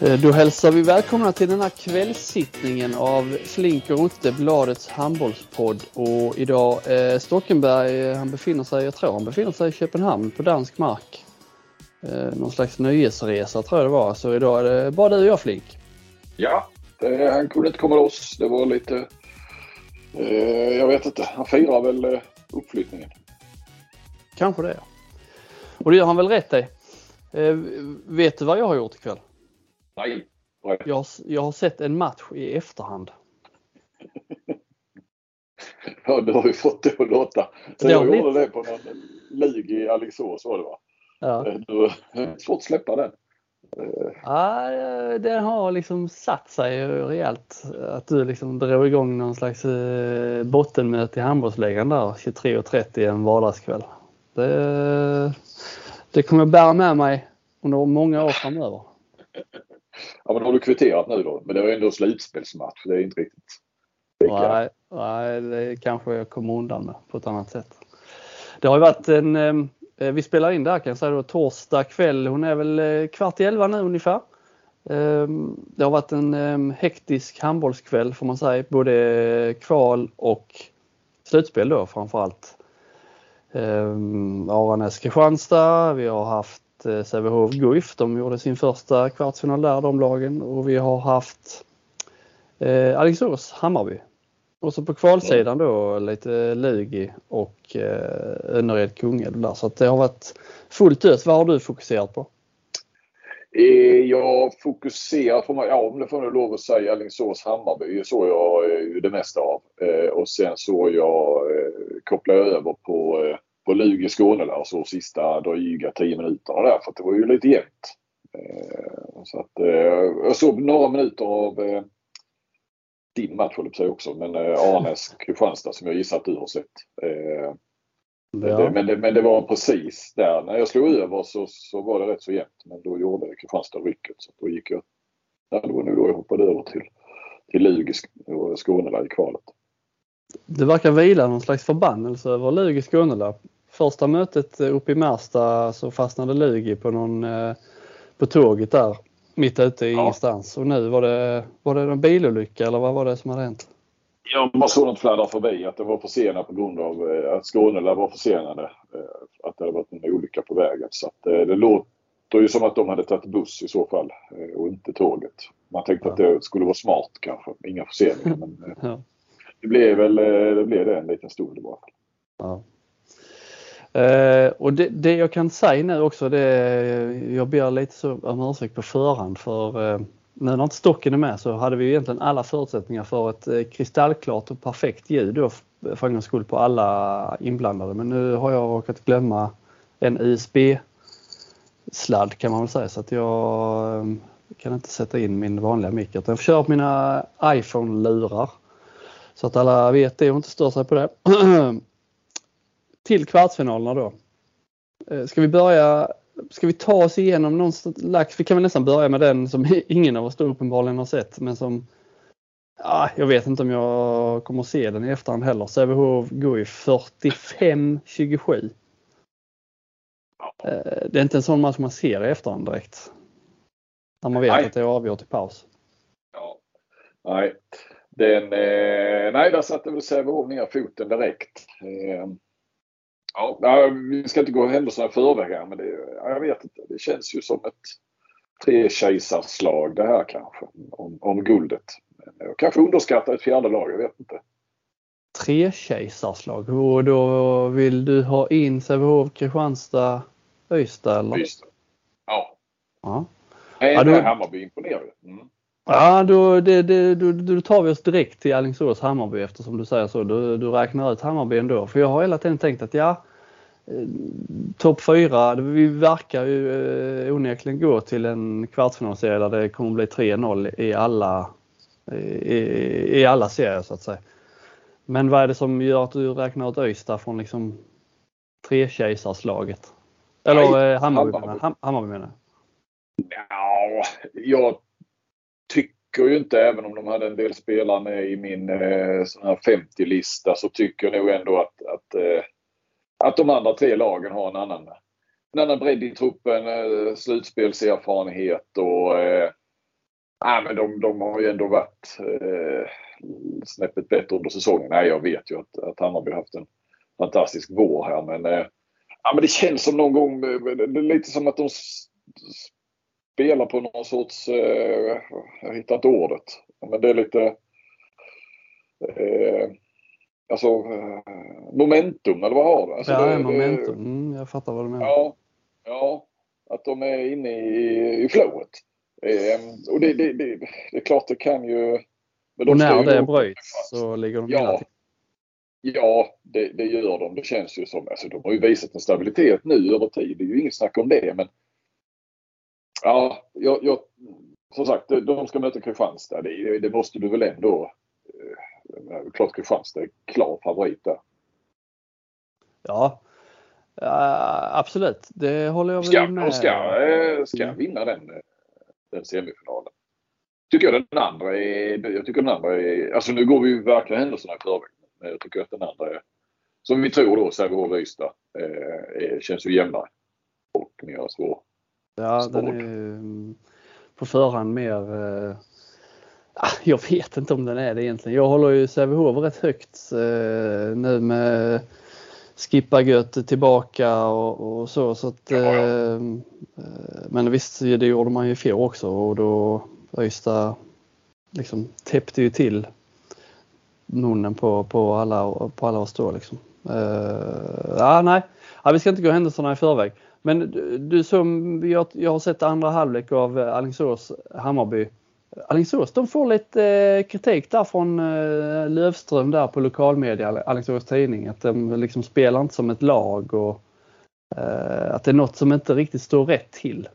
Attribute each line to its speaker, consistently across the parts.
Speaker 1: Eh, då hälsar vi välkomna till den här kvällssittningen av Flink och Rutte, Bladets handbollspodd. Och idag eh, Stockenberg, eh, han befinner sig, jag tror han befinner sig i Köpenhamn på dansk mark. Eh, någon slags nöjesresa tror jag det var. Så idag är det bara du och jag Flink.
Speaker 2: Ja, det, han kunde inte komma loss. Det var lite, eh, jag vet inte, han firar väl eh, uppflyttningen.
Speaker 1: Kanske det. Och det gör han väl rätt i. Eh, vet du vad jag har gjort ikväll?
Speaker 2: Nej.
Speaker 1: Jag, jag har sett en match i efterhand.
Speaker 2: ja, du har ju fått det att låta. Så jag gjorde det på någon lig i Alingsås var det va? Ja. Eh, du har svårt att släppa den.
Speaker 1: Ja, den har liksom satt sig rejält. Att du liksom drog igång någon slags eh, bottenmöte i handbollsligan där 23.30 en vardagskväll. Det, det kommer jag bära med mig under många år framöver.
Speaker 2: Ja men har du kvitterat nu då? Men det var ändå slutspelsmatch. Det är inte riktigt
Speaker 1: nej, nej, det kanske jag kommer undan med på ett annat sätt. Det har ju varit en, eh, vi spelar in där kan jag säga då, torsdag kväll. Hon är väl eh, kvart i elva nu ungefär. Ehm, det har varit en ehm, hektisk handbollskväll får man säga. Både kval och slutspel då framförallt. Ehm, Aranäs Kristianstad, vi har haft Eh, Sävehof Guif, de gjorde sin första kvartsfinal där de lagen och vi har haft eh, Alingsås Hammarby. Och så på kvalsidan då lite Lugi och eh, Önnered Kungälv där så att det har varit fullt ös. Vad har du fokuserat på?
Speaker 2: Eh, jag fokuserar, på, ja om det får jag lov att säga, Alingsås Hammarby såg jag eh, det mesta av. Och sen såg jag, kopplade över på på Lugi Skåne där så sista dryga 10 minuterna där för det var ju lite jämnt. Eh, så att, eh, jag såg några minuter av eh, din match höll jag också, men Arnes Kristianstad som jag gissar att du har sett. Ja. Men, det, men det var precis där. När jag slog över så, så var det rätt så jämnt. Men då gjorde Kristianstad rycket. Så då gick jag... Ja, det var nu då jag hoppade över till, till Lugi och Skåne i kvalet.
Speaker 1: Det verkar vila någon slags förbannelse över Lugi Skåne första mötet uppe i Märsta så fastnade Lugi på någon eh, på tåget där mitt ute i ja. ingenstans och nu var det, var det en bilolycka eller vad var det som hade hänt?
Speaker 2: Jag bara såg något fladdra förbi att det var försenat på grund av eh, att Skåne var försenade. Eh, att det hade varit en olycka på vägen. Så det låter ju som att de hade tagit buss i så fall och inte tåget. Man tänkte ja. att det skulle vara smart kanske. Inga förseningar men ja. det blev väl det, blev det en liten stund bara. Ja.
Speaker 1: Eh, och det, det, jag kan säga nu också, det, jag ber lite så om ursäkt på förhand för eh, nu när inte stocken är med så hade vi egentligen alla förutsättningar för ett eh, kristallklart och perfekt ljud då för en gångs skull på alla inblandade. Men nu har jag råkat glömma en USB-sladd kan man väl säga så att jag eh, kan inte sätta in min vanliga mick utan jag får köra på mina iPhone-lurar. Så att alla vet det och inte stör sig på det. till kvartsfinalerna då. Eh, ska vi börja, ska vi ta oss igenom någon slags, vi kan väl nästan börja med den som ingen av oss då uppenbarligen har sett men som Ja, jag vet inte om jag kommer att se den i efterhand heller. Sävehof Guif 45-27. Eh, det är inte en sån match man ser i efterhand direkt. När man vet nej. att det är avgjort i paus.
Speaker 2: Ja. Nej, den, eh, nej där satte väl Sävehof ner foten direkt. Eh, Ja, vi ska inte gå händelserna i förväg här men det, ja, jag vet inte. Det känns ju som ett trekejsarslag det här kanske. Om, om guldet. Men jag kanske underskattar ett fjärde lag, jag vet inte.
Speaker 1: Trekejsarslag? Och då vill du ha in Sävehof, Kristianstad, Ystad eller?
Speaker 2: Ystad. Ja. ja. Nej, ja, då... Hammarby imponerar mm.
Speaker 1: Ja, då, det, det, då, då tar vi oss direkt till Alingsås Hammarby eftersom du säger så. Du, du räknar ut Hammarby ändå. För jag har hela tiden tänkt att ja, eh, topp fyra, vi verkar ju eh, onekligen gå till en kvartsfinalserie där det kommer bli 3-0 i alla, i, i alla serier så att säga. Men vad är det som gör att du räknar ut Öysta från liksom trekejsarslaget? Eller eh, Hammarby, Hammarby. Hammarby menar
Speaker 2: Ja, jag tycker ju inte, även om de hade en del spelare med i min eh, sån här 50-lista, så tycker jag nog ändå att, att, eh, att de andra tre lagen har en annan, en annan bredd i truppen, eh, slutspelserfarenhet och eh, nej, men de, de har ju ändå varit eh, snäppet bättre under säsongen. Nej, jag vet ju att, att Hammarby har haft en fantastisk vår här men, eh, ja, men det känns som någon gång, eh, det är lite som att de spelar på någon sorts, eh, jag hittar inte ordet, men det är lite eh, Alltså eh, momentum eller vad har du? Alltså
Speaker 1: ja,
Speaker 2: det,
Speaker 1: momentum. Mm, jag fattar vad du menar.
Speaker 2: Ja, ja, att de är inne i, i flowet. Eh, och det, det, det, det, är klart det kan ju...
Speaker 1: Men och när det bryts så ligger de
Speaker 2: ja, till. Ja, det, det, gör de. Det känns ju som... Alltså, de har ju visat en stabilitet nu över tid. Det är ju inget snack om det. Men ja, jag, jag, som sagt, de ska möta Kristianstad. Det, det måste du väl ändå... Eh, klart Kristianstad är klar favorit där.
Speaker 1: Ja, Ja, absolut, det håller jag
Speaker 2: ska,
Speaker 1: väl med
Speaker 2: ska, eh, ska mm. vinna den, eh, den semifinalen. Tycker jag den andra är, jag tycker den andra är, alltså nu går vi ju verkligen händelserna i förväg. Men jag tycker att den andra är, som vi tror då, Sävehof och Ystad, eh, känns ju jämnare. Och mer svår.
Speaker 1: Ja, svår. den är ju på förhand mer eh, jag vet inte om den är det egentligen. Jag håller ju Sävehof rätt högt eh, nu med skippa gött tillbaka och, och så. så att, eh, men visst, det gjorde man ju i fjol också och då Öysta liksom täppte ju till munnen på, på, alla, på alla oss då. Liksom. Uh, ja, nej, ja, vi ska inte gå händelserna i förväg. Men du, du som, jag, jag har sett andra halvlek av eh, Alingsås Hammarby. Alingsås de får lite eh, kritik där från eh, Lövström där på lokalmedia, Alingsås tidning, att de liksom spelar inte som ett lag och eh, att det är något som inte riktigt står rätt till.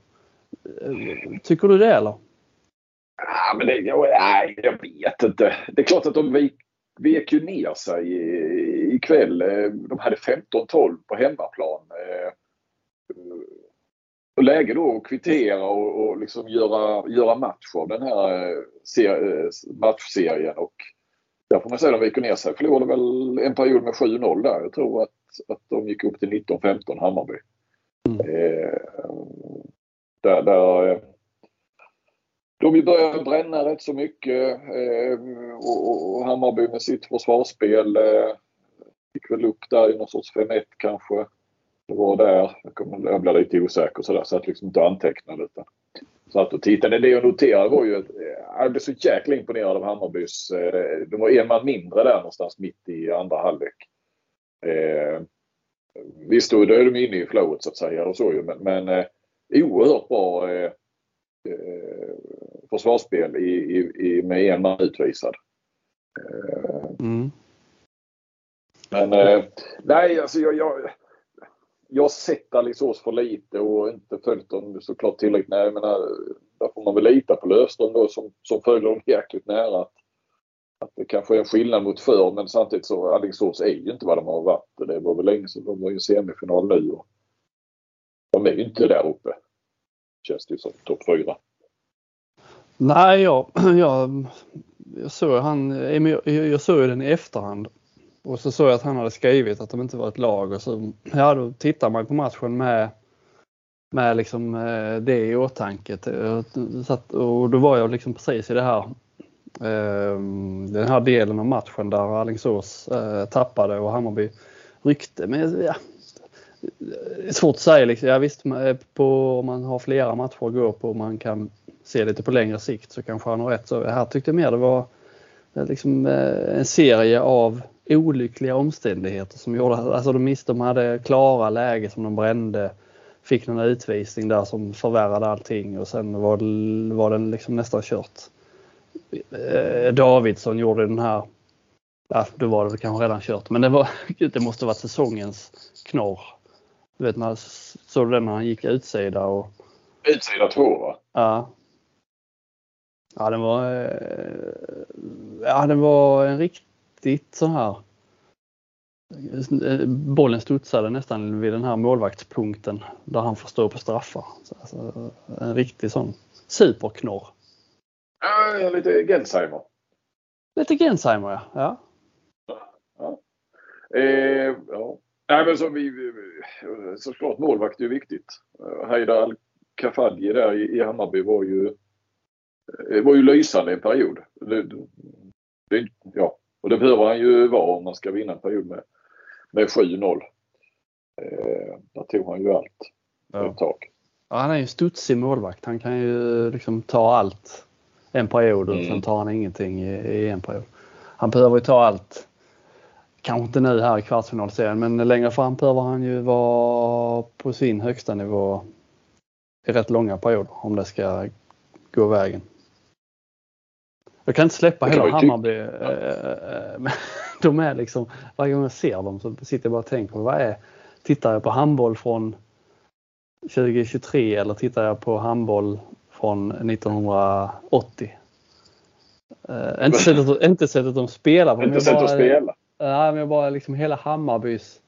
Speaker 1: Eh, tycker du det eller?
Speaker 2: Ja, men det, jag, nej, jag vet inte. Det är klart att de vek, vek ju ner sig ikväll. Eh, de hade 15-12 på hemmaplan läge då att kvittera och, och liksom göra, göra match av den här eh, eh, matchserien. Och där får man säga att de viker ner sig. Förlorade väl en period med 7-0 där. Jag tror att, att de gick upp till 19-15 Hammarby. Mm. Eh, där, där eh, de började bränna rätt så mycket eh, och, och, Hammarby med sitt försvarsspel eh, gick väl upp där i någon sorts 5-1 kanske. Det var där. Jag, kom, jag blev lite osäker så där, så att liksom inte antecknade. Utan satt och tittade. Det jag noterade var ju att jag blev så jäkla imponerad av Hammarbys. Eh, de var en man mindre där någonstans mitt i andra halvlek. Eh, visst, då är de inne i flowet så att säga och så ju, men, men eh, oerhört bra eh, eh, försvarsspel i, i, i, med en man utvisad. Eh, mm. Men eh, nej, alltså jag, jag jag har sett Alingsås liksom för lite och inte följt dem såklart tillräckligt nära. Jag menar, där får man väl lita på Löfström då som, som följer dem jäkligt nära. Att, att det kanske är en skillnad mot förr men samtidigt så Alingsås är ju inte vad de har varit. Det var väl länge sedan de var i semifinal nu. Och de är ju inte där uppe. Känns det ju som topp fyra.
Speaker 1: Nej, jag, jag, jag såg han, jag såg den i efterhand och så såg jag att han hade skrivit att de inte var ett lag och så ja, då tittar man på matchen med, med liksom eh, det i åtanke. Eh, och då var jag liksom precis i det här ehm, den här delen av matchen där Alingsås eh, tappade och Hammarby ryckte. Men ja, det är svårt att säga. Liksom. Ja, visst, eh, på, om man har flera matcher att gå på och man kan se lite på längre sikt så kanske han har rätt. Så här tyckte jag mer det var eh, liksom, eh, en serie av olyckliga omständigheter som gjorde att alltså de, missade, de hade klara läge som de brände. Fick någon utvisning där som förvärrade allting och sen var, var den liksom nästan kört. Eh, Davidsson gjorde den här, ja då var det kanske redan kört, men det, var, det måste varit säsongens knorr. Du vet när såg du den när han gick utsida och...
Speaker 2: Utsida två va?
Speaker 1: Ja. Ja den var, eh, ja den var en riktig riktigt så här bollen studsade nästan vid den här målvaktspunkten där han får stå på straffar. Alltså, en riktig sån superknorr.
Speaker 2: Ja, lite Gensheimer.
Speaker 1: Lite Gensheimer ja. ja.
Speaker 2: ja. Eh, ja. Nej, men så vi, såklart målvakt är viktigt. Haidar Al-Kafadji där i, i Hammarby var ju det var ju lysande en period. Det, det, ja, och det behöver han ju vara om man ska vinna en period med, med 7-0. Eh, där tog han ju allt ja. ett tag.
Speaker 1: Ja, han är ju studsig målvakt. Han kan ju liksom ta allt en period och mm. sen tar han ingenting i, i, en period. Han behöver ju ta allt. Kanske inte nu här i kvartsfinalserien men längre fram behöver han ju vara på sin högsta nivå i rätt långa perioder om det ska gå vägen. Jag kan inte släppa hela Hammarby. Ja. De är liksom, varje gång jag ser dem så sitter jag bara och tänker på vad är, tittar jag på handboll från 2023 eller tittar jag på handboll från 1980? Uh, inte, sättet, inte sättet de spelar på.
Speaker 2: Inte sättet att spela?
Speaker 1: Nej, men jag bara liksom hela Hammarbys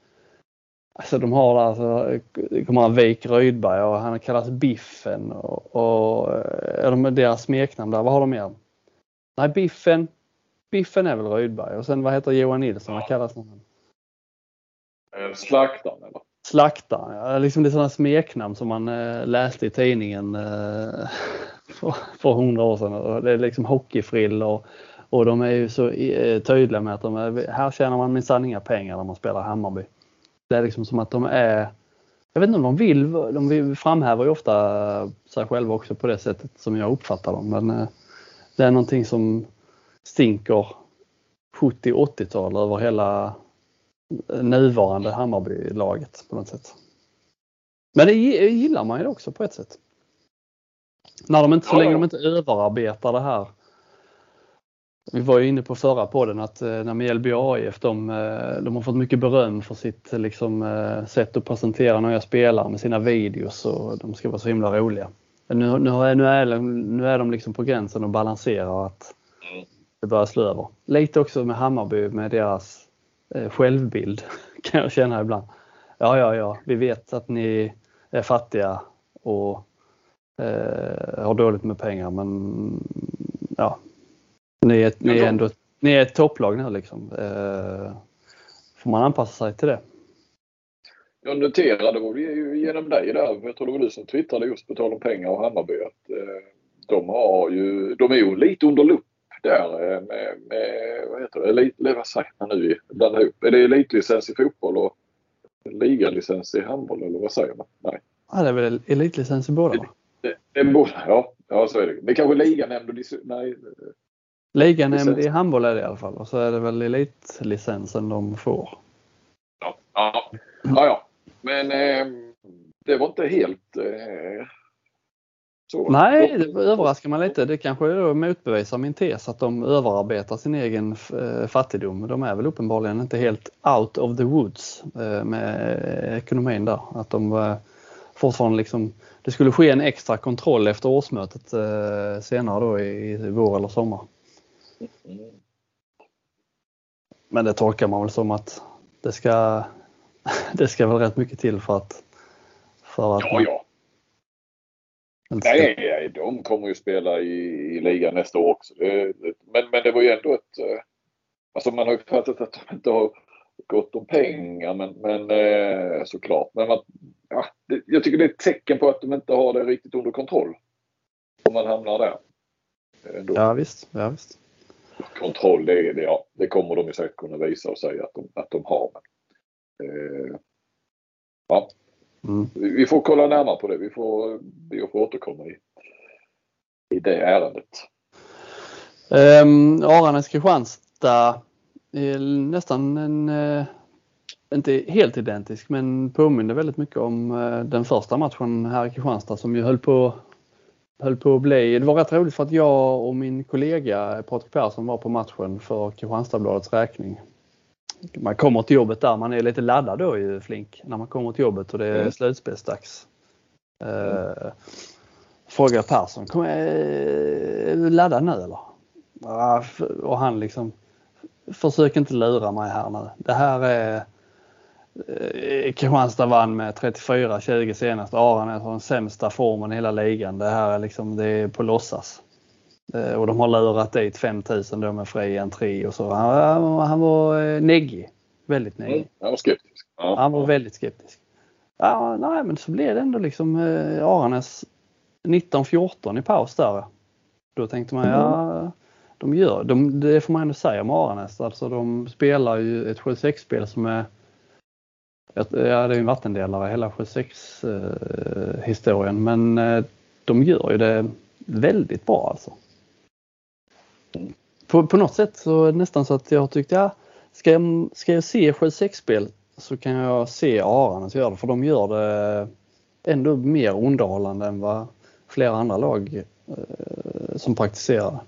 Speaker 1: Alltså de har alltså, kommer han Veik Rydberg och han kallas Biffen och, och är de deras smeknamn där. Vad har de mer? Nej, Biffen. Biffen är väl Rydberg och sen vad heter Johan Nilsson? Vad kallas han?
Speaker 2: Eh, slaktaren eller?
Speaker 1: Slaktaren, ja. Liksom det är sådana smeknamn som man äh, läste i tidningen äh, för hundra år sedan. Det är liksom hockeyfrill och, och de är ju så tydliga med att de är, här tjänar man minsann inga pengar när man spelar Hammarby. Det är liksom som att de är jag vet inte om de vill, de framhäver ju ofta sig själva också på det sättet som jag uppfattar dem. Men det är någonting som stinker 70-80-tal över hela nuvarande Hammarby-laget på något sätt. Men det gillar man ju också på ett sätt. När de inte, så länge de inte överarbetar det här. Vi var ju inne på förra podden att eh, när Mjällby AIF de, eh, de har fått mycket beröm för sitt liksom, eh, sätt att presentera nya spelare med sina videos och de ska vara så himla roliga. Nu, nu, är, nu, är, nu är de liksom på gränsen och balanserar att det börjar slå över. Lite också med Hammarby med deras eh, självbild kan jag känna ibland. Ja, ja, ja, vi vet att ni är fattiga och eh, har dåligt med pengar men ja, ni är, ni är ändå ni är ett topplag nu liksom. Eh, får man anpassa sig till det
Speaker 2: jag noterade ju genom dig där, jag tror det var du som twittrade just på tal om pengar och Hammarby att eh, de har ju, de är ju lite under lupp där eh, med, med vad heter det, elit, vad säger man nu, blanda ihop, är det elitlicens i fotboll och ligalicens i handboll eller vad säger man? Nej.
Speaker 1: Ja, det är väl elitlicens i båda?
Speaker 2: Det, det, är båda, ja. Ja, så är det. Det kanske liganämnd och nej.
Speaker 1: Liganämnd i handboll är det i alla fall och så är det väl elitlicensen de får.
Speaker 2: Ja, ja, ja. ja. Men eh, det var inte helt eh, så.
Speaker 1: Nej, det överraskar mig lite. Det kanske då motbevisar min tes att de överarbetar sin egen eh, fattigdom. De är väl uppenbarligen inte helt out of the woods eh, med ekonomin där. Att de eh, fortfarande liksom, det skulle ske en extra kontroll efter årsmötet senare då i vår eller sommar. Men det tolkar man väl som att det ska det ska väl rätt mycket till för att... För att
Speaker 2: ja, ja. Nej, nej, de kommer ju spela i, i ligan nästa år också. Det, men, men det var ju ändå ett... Eh, alltså man har ju fattat att de inte har gott om pengar men, men eh, såklart. Men man, ja, det, jag tycker det är ett tecken på att de inte har det riktigt under kontroll. Om man hamnar där.
Speaker 1: Ändå. Ja visst, ja visst.
Speaker 2: Kontroll, det, det, ja, det kommer de ju säkert kunna visa och säga att de, att de har. Men ja. Mm. Vi får kolla närmare på det. Vi får, vi får återkomma i, i det ärendet.
Speaker 1: Um, Aranäs Kristianstad är nästan en, uh, inte helt identisk men påminner väldigt mycket om uh, den första matchen här i Kristianstad som ju höll på, höll på att bli. Det var rätt roligt för att jag och min kollega Patrik Persson var på matchen för Kristianstadsbladets räkning man kommer till jobbet där, man är lite laddad då ju Flink när man kommer till jobbet och det är mm. slutspelsdags. Uh, frågar Persson, kom, är du laddad nu eller? Och han liksom, försök inte lura mig här nu. Det här är uh, Kristianstad vann med 34-20 senast. Aran är den sämsta formen i hela ligan. Det här är liksom, det är på låtsas. Eh, och de har lurat dit 5000 då med fri entré och så. Han, han var eh, neggig. Väldigt neggig. Mm,
Speaker 2: han var skeptisk.
Speaker 1: Ja, han var ja. väldigt skeptisk. Ja, nej, men så blev det ändå liksom eh, Aranäs 19-14 i paus där. Då tänkte man, ja, de gör, de, det får man ändå säga om Aranäs. Alltså de spelar ju ett 7-6-spel som är Ja, det är en vattendelare hela 76 eh, historien men de gör ju det väldigt bra alltså. På, på något sätt så är det nästan så att jag tyckte, ja, ska jag, ska jag se 76-spel så kan jag se Aranäs göra det för de gör det ändå mer underhållande än vad flera andra lag eh, som praktiserar.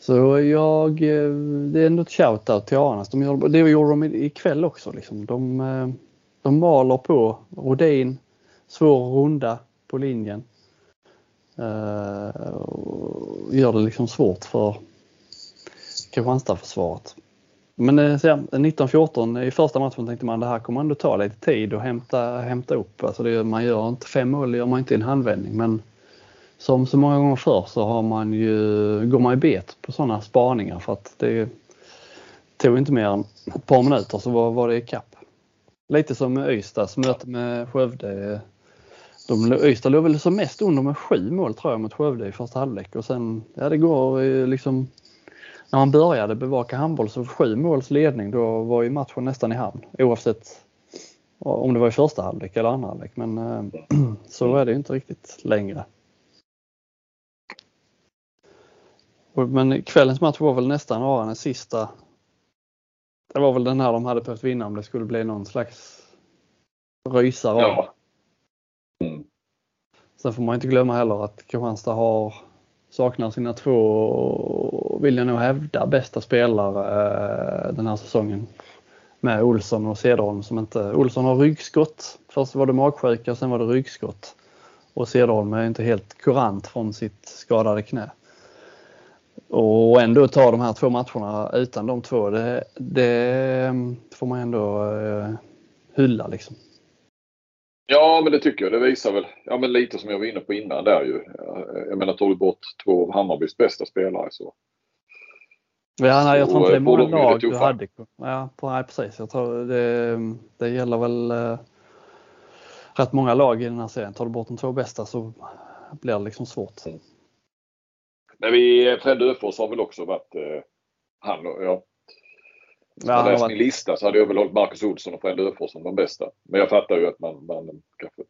Speaker 1: Så jag, eh, det är ändå ett shout-out till Aranäs. De gör, det gjorde de ikväll också. Liksom. De, eh, de maler på. Rodin, svår runda på linjen. Eh, och gör det liksom svårt för Kristianstadförsvaret. Men eh, 19-14 i första matchen tänkte man det här kommer ändå ta lite tid att hämta, hämta upp. Alltså det, man gör inte fem mål gör man inte i en handvändning men som så många gånger förr så har man ju, går man ju bet på sådana spaningar för att det tog inte mer än ett par minuter så var, var det ikapp. Lite som Ystads möte med Skövde. Eh, de, Ystad låg väl som mest under med sju mål tror jag mot Skövde i första halvlek och sen, ja det går eh, liksom när man började bevaka handboll så sju måls ledning då var ju matchen nästan i hamn oavsett om det var i första halvlek eller andra halvlek men eh, så är det inte riktigt längre. Men kvällens match var väl nästan Aranes sista. Det var väl den här de hade behövt vinna om det skulle bli någon slags rysare. Ja. Mm. Sen får man inte glömma heller att Kristianstad har saknar sina två, vill jag nog hävda, bästa spelare eh, den här säsongen. Med Olsson och Cederholm som inte, Olsson har ryggskott. Först var det magsjuka, sen var det ryggskott. Och Cederholm är inte helt kurant från sitt skadade knä. Och ändå ta de här två matcherna utan de två, det, det mm, får man ändå eh, hylla liksom.
Speaker 2: Ja, men det tycker jag. Det visar väl ja, men lite som jag var inne på innan där ju. Jag menar, tar du bort två av Hammarbys bästa spelare så...
Speaker 1: Ja, nej, jag tror inte det är många lag du hade. Ja, nej, precis. Jag tror det, det gäller väl eh, rätt många lag i den här serien. Tar du bort de två bästa så blir det liksom svårt. Mm.
Speaker 2: Men vi, Fred Öfors har väl också varit eh, han och ja. Om jag läst min lista så hade jag väl hållit Marcus Olsson och Fred Öfors som de bästa. Men jag fattar ju att man, man kanske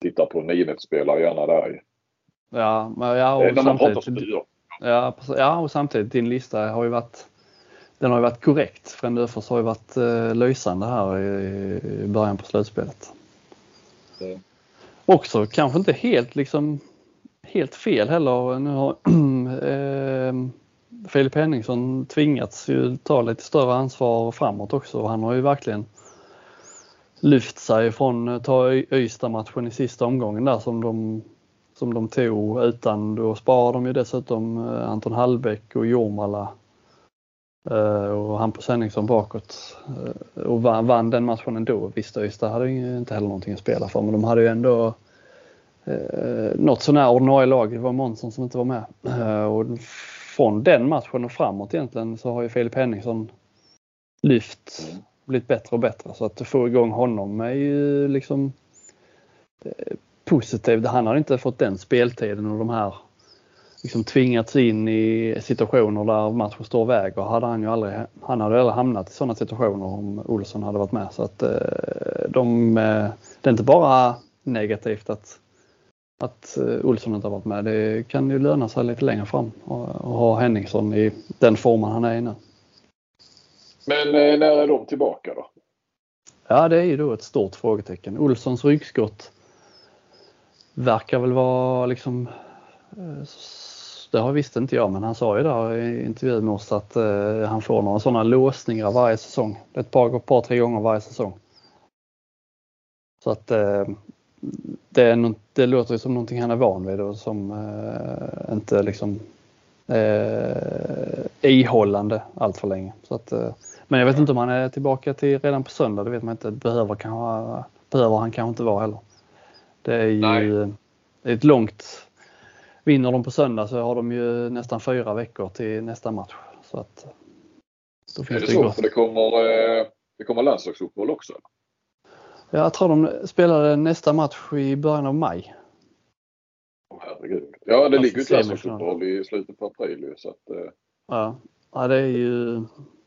Speaker 2: tittar på niometersspelare gärna där.
Speaker 1: Ja, men ja, och
Speaker 2: När man pratar styr.
Speaker 1: Ja, ja, och samtidigt din lista har ju varit den har ju varit korrekt. Fred Öfors har ju varit eh, lysande här i, i början på slutspelet. Mm. Också kanske inte helt liksom helt fel heller. Nu har eh, Filip Henningsson tvingats ju ta lite större ansvar framåt också. Han har ju verkligen lyft sig från att ta Ystad-matchen i sista omgången där som de, som de tog utan då sparar de ju dessutom eh, Anton Hallbäck och Jormala eh, och Hampus Henningsson bakåt eh, och vann, vann den matchen ändå. Visst, Ystad hade ju inte heller någonting att spela för men de hade ju ändå eh, något sånär ordinarie lag. Det var Månsson som inte var med. Och från den matchen och framåt egentligen så har ju Filip Henningsson lyft, mm. blivit bättre och bättre. Så att få igång honom är ju liksom eh, positivt. Han har inte fått den speltiden och de här liksom tvingats in i situationer där matchen står och väger. Hade han, ju aldrig, han hade aldrig hamnat i sådana situationer om Olsson hade varit med. Så att eh, de, det är inte bara negativt att att eh, Olsson inte har varit med. Det kan ju löna sig lite längre fram och ha Henningsson i den formen han är i nu.
Speaker 2: Men eh, när är de tillbaka då?
Speaker 1: Ja, det är ju då ett stort frågetecken. Olssons ryggskott verkar väl vara liksom eh, det har visste inte jag men han sa ju där i intervjun med oss att han får några sådana låsningar varje säsong. Ett par, par tre gånger varje säsong. Så att det, är no det låter som någonting han är van vid och som eh, inte liksom eh, ihållande allt för länge. Så att, eh, men jag vet inte om han är tillbaka till redan på söndag. Det vet man inte. Behöver, kan, behöver han kanske inte vara heller. Det är ju Nej. ett långt... Vinner de på söndag så har de ju nästan fyra veckor till nästa match. Så att,
Speaker 2: då finns är det, det så? För det kommer, eh, det kommer landslagsuppehåll också?
Speaker 1: Jag tror de spelade nästa match i början av maj.
Speaker 2: Åh herregud. Ja, det ligger ju landslagsuppehåll i slutet på april ju, så att, eh.
Speaker 1: ja. ja, det är ju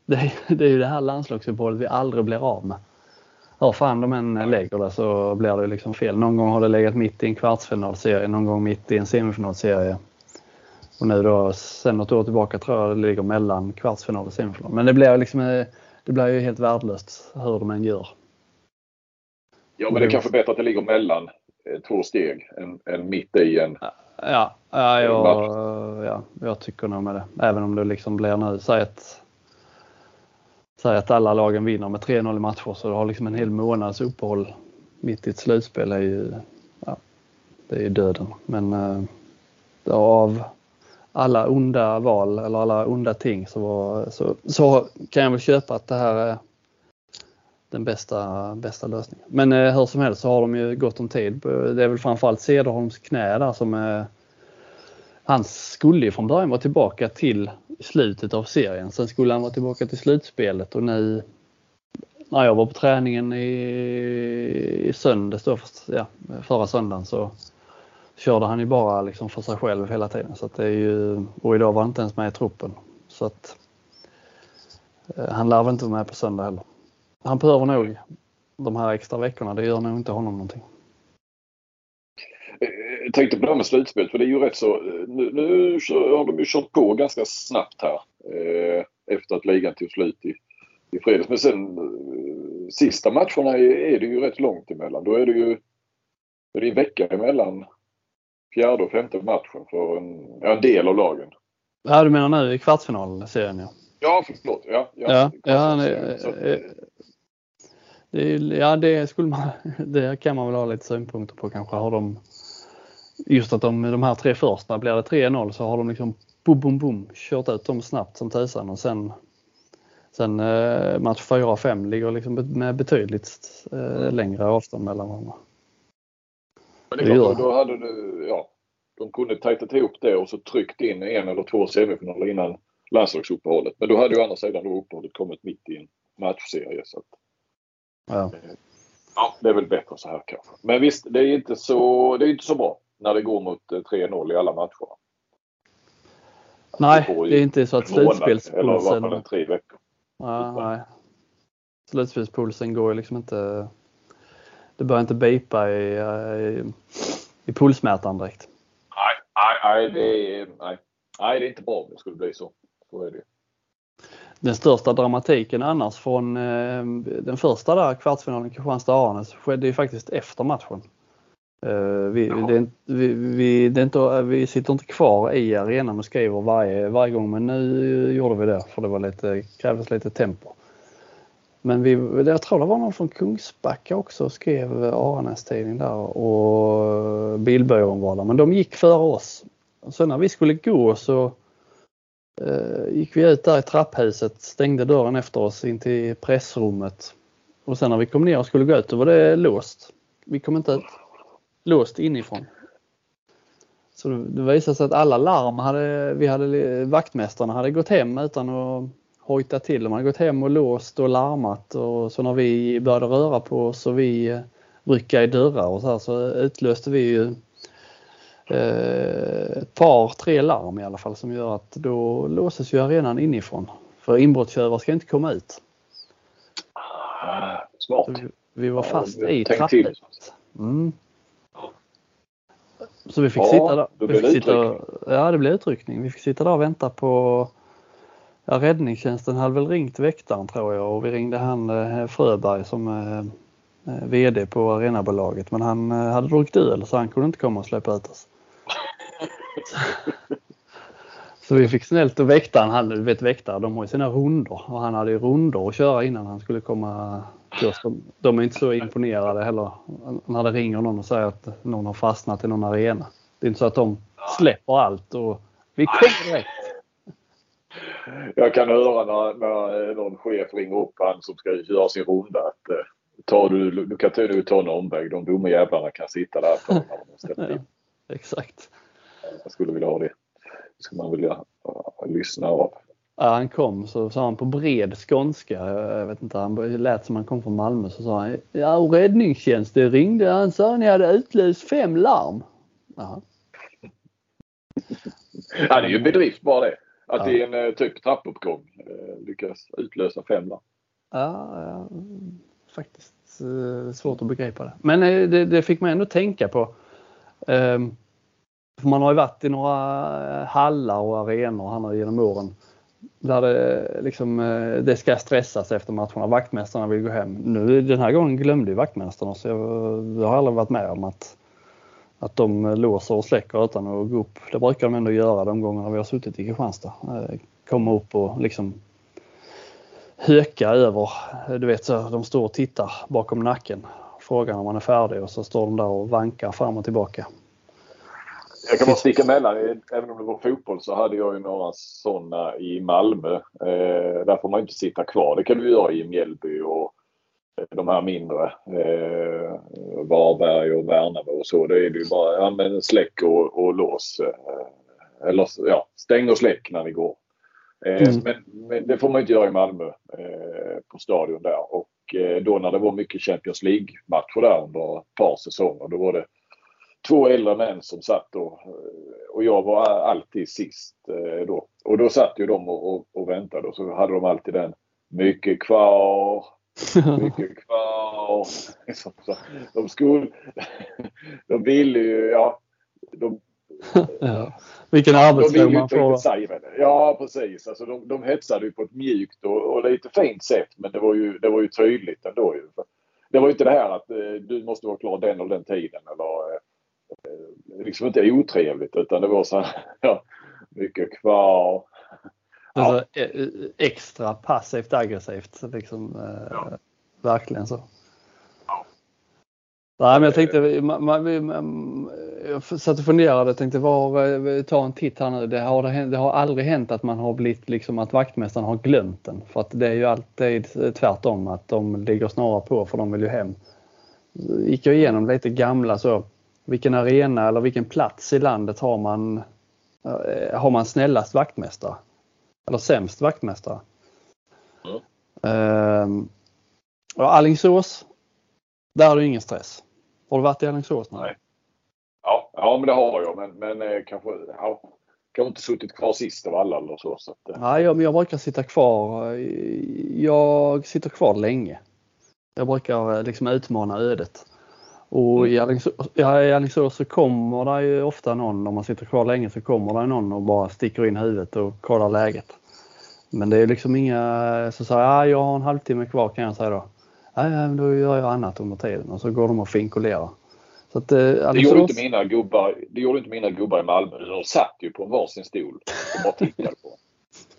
Speaker 1: det, är, det är ju det här landslagsuppehållet vi aldrig blir av med. Hur fan de än lägger det så blir det liksom fel. Någon gång har det legat mitt i en kvartsfinalserie, någon gång mitt i en semifinalserie. Och nu då sen något år tillbaka tror jag det ligger mellan kvartsfinal och semifinal. Men det blir liksom det blir ju helt värdelöst hur de än gör.
Speaker 2: Ja men det är kanske bättre att det ligger mellan eh, två steg än, än mitt i en
Speaker 1: Ja, ja, jag, ja, jag tycker nog med det. Även om det liksom blir nu, säg att, säg att alla lagen vinner med 3-0 i matcher så du har liksom en hel månads uppehåll mitt i ett slutspel är ju, ja, det är ju döden. Men äh, av alla onda val eller alla onda ting så, så, så kan jag väl köpa att det här är den bästa, bästa lösningen. Men eh, hur som helst så har de ju gott om tid. Det är väl framförallt Cederholms knä där som är han skulle ju från början vara tillbaka till slutet av serien. Sen skulle han vara tillbaka till slutspelet och nu när jag var på träningen i, i söndags då, ja, förra söndagen så körde han ju bara liksom för sig själv hela tiden. Så det är ju, och idag var han inte ens med i truppen. Så att, eh, han lär väl inte vara med på söndag heller. Han behöver nog de här extra veckorna. Det gör nog inte honom någonting.
Speaker 2: Jag tänkte på det här med slutspelet för det är ju rätt så. Nu, nu har de ju kört på ganska snabbt här eh, efter att ligan tog slut i, i fredags. Men sen eh, sista matcherna är, är, det ju rätt långt emellan. Då är det ju är det en vecka emellan fjärde och femte matchen för en, en del av lagen.
Speaker 1: Ja, du menar nu i kvartsfinalserien ja.
Speaker 2: Ja, förlåt. Ja,
Speaker 1: ja, ja, ja det, ja, det skulle man, det kan man väl ha lite synpunkter på kanske. Har de, just att de, de här tre första, blir det 3-0 så har de liksom boom, boom, boom, kört ut dem snabbt som tusan och sen, sen eh, match 4 och 5 ligger liksom med betydligt eh, längre avstånd mellan varandra.
Speaker 2: Men det är klart, då hade du, ja, de kunde tajtat ihop det och så tryckt in en eller två semifinaler innan landslagsuppehållet. Men då hade ju å andra sidan då uppehållet kommit mitt i en matchserie. Så att,
Speaker 1: ja.
Speaker 2: Eh, ja, det är väl bättre så här kanske. Men visst, det är inte så, det är inte så bra när det går mot 3-0 eh, i alla matcher.
Speaker 1: Nej, det är inte så att slutspelspulsen...
Speaker 2: Eller i alla fall tre veckor.
Speaker 1: Ja, nej. Slutspelspulsen går ju liksom inte... Det börjar inte bipa i, i, i pulsmätaren direkt.
Speaker 2: Nej, nej, nej, det är, nej. nej, det är inte bra om det skulle bli så. Så är det
Speaker 1: den största dramatiken annars från eh, den första där kvartsfinalen Kristianstad-Aranäs skedde ju faktiskt efter matchen. Eh, vi, det, vi, vi, det inte, vi sitter inte kvar i arenan och skriver varje, varje gång men nu gjorde vi det för det var lite, krävdes lite tempo. Men vi, jag tror det var någon från Kungsbacka också skrev Aranäs tidning där och bilbyrån var där men de gick före oss. Så när vi skulle gå så eh, Eh, gick vi ut där i trapphuset, stängde dörren efter oss in till pressrummet. Och sen när vi kom ner och skulle gå ut då var det låst. Vi kom inte ut. Låst inifrån. Så det visade sig att alla larm hade, vi hade, vaktmästarna hade gått hem utan att hojta till. De hade gått hem och låst och larmat och så när vi började röra på oss och vi eh, rycka i dörrar och så här så utlöste vi ju ett par, tre larm i alla fall som gör att då låses ju arenan inifrån. För inbrottstjuvar ska inte komma ut.
Speaker 2: Ah, smart.
Speaker 1: Vi, vi, var fast ja, i trapphuset. Mm. Så vi fick ja, sitta där. Vi fick sitta, ja, det blev utryckning. Vi fick sitta där och vänta på ja, räddningstjänsten hade väl ringt väktaren tror jag och vi ringde han eh, Fröberg som är eh, VD på Arenabolaget men han hade druckit öl så han kunde inte komma och släppa ut oss. Så vi fick snällt och väktaren, han, du vet väktare, de har ju sina rundor och han hade ju rundor att köra innan han skulle komma till De, de är inte så imponerade heller när det ringer någon och säger att någon har fastnat i någon arena. Det är inte så att de släpper allt och vi kommer direkt.
Speaker 2: Jag kan höra när, när någon chef ringer upp han som ska göra sin runda att eh, tar du, du kan ta, ta en omväg. De dumma jävlarna kan sitta där för när de in.
Speaker 1: Exakt.
Speaker 2: Jag skulle vilja ha det. Det skulle man vilja uh, lyssna av.
Speaker 1: Ja, han kom så sa han på bred skånska, jag vet inte, han lät som han kom från Malmö, så sa han ja räddningstjänsten ringde, han sa ni hade utlöst fem larm. Jaha.
Speaker 2: ja, det är ju en bedrift bara det. Att ja. i en uh, typ trappuppgång uh, lyckas utlösa fem där.
Speaker 1: Ja, ja, faktiskt svårt att begripa det. Men det, det, fick mig ändå tänka på. Um, man har ju varit i några eh, hallar och arenor här genom åren där det, eh, liksom, eh, det ska stressas efter matcherna. Vaktmästarna vill gå hem. Nu den här gången glömde ju vaktmästarna så jag, jag har aldrig varit med om att att de låser och släcker utan att gå upp. Det brukar de ändå göra de gångerna vi har suttit i Kristianstad. Komma upp och liksom höka över. Du vet så de står och tittar bakom nacken. Frågar när man är färdig och så står de där och vankar fram och tillbaka.
Speaker 2: Jag kan bara sticka emellan. Även om det var fotboll så hade jag ju några sådana i Malmö. Eh, där får man inte sitta kvar. Det kan du göra i Mjällby och de här mindre. Eh, Varberg och Värnamo och så. Det är ju bara ja, men släck och, och lås. Eh, eller ja, stäng och släck när ni går. Eh, mm. men, men, det får man inte göra i Malmö eh, på stadion där. Och eh, då när det var mycket Champions League-matcher där under ett par säsonger. Då var det två äldre män som satt då. Eh, och jag var alltid sist då. Och då satt ju de och, och, och väntade och så hade de alltid den mycket kvar, mycket kvar. De skulle... De ville ju, ja. De,
Speaker 1: ja. Vilken arbetsro man får.
Speaker 2: Säga ja precis. Alltså de, de hetsade ju på ett mjukt och, och lite fint sätt men det var ju, det var ju tydligt ändå. Ju. Det var ju inte det här att eh, du måste vara klar den och den tiden eller eh, liksom inte otrevligt utan det var så här, ja, mycket kvar.
Speaker 1: Alltså, ja. E, extra passivt aggressivt. Liksom, eh, ja. Verkligen så. Ja. Nej, men jag tänkte, man, man, jag satt och funderade tänkte var, eh, ta en titt här nu. Det har, det har aldrig hänt att man har blivit liksom att vaktmästaren har glömt den. För att det är ju alltid tvärtom att de ligger snarare på för de vill ju hem. Gick jag igenom lite gamla så, vilken arena eller vilken plats i landet har man, eh, har man snällast vaktmästare? eller sämst vaktmästare. Mm. Ehm, och Allingsås, där har du ingen stress. Har du varit i Allingsås?
Speaker 2: Nej. Ja, ja, men det har jag. Men, men eh, kanske, ja, kanske inte suttit kvar sist av alla eller så. så att,
Speaker 1: eh. Nej, jag, men jag brukar sitta kvar. Jag sitter kvar länge. Jag brukar liksom utmana ödet. Och mm. i Alingsås, så kommer det ju ofta någon, om man sitter kvar länge så kommer det någon och bara sticker in huvudet och kollar läget. Men det är liksom inga så säger ah, jag har en halvtimme kvar kan jag säga då. Nej, då gör jag annat under tiden och så går de och finkolerar.
Speaker 2: Så att, eh, Alingsås... det, gjorde inte mina gubbar, det gjorde inte mina gubbar i Malmö. De satt ju på en varsin stol och bara tittade på.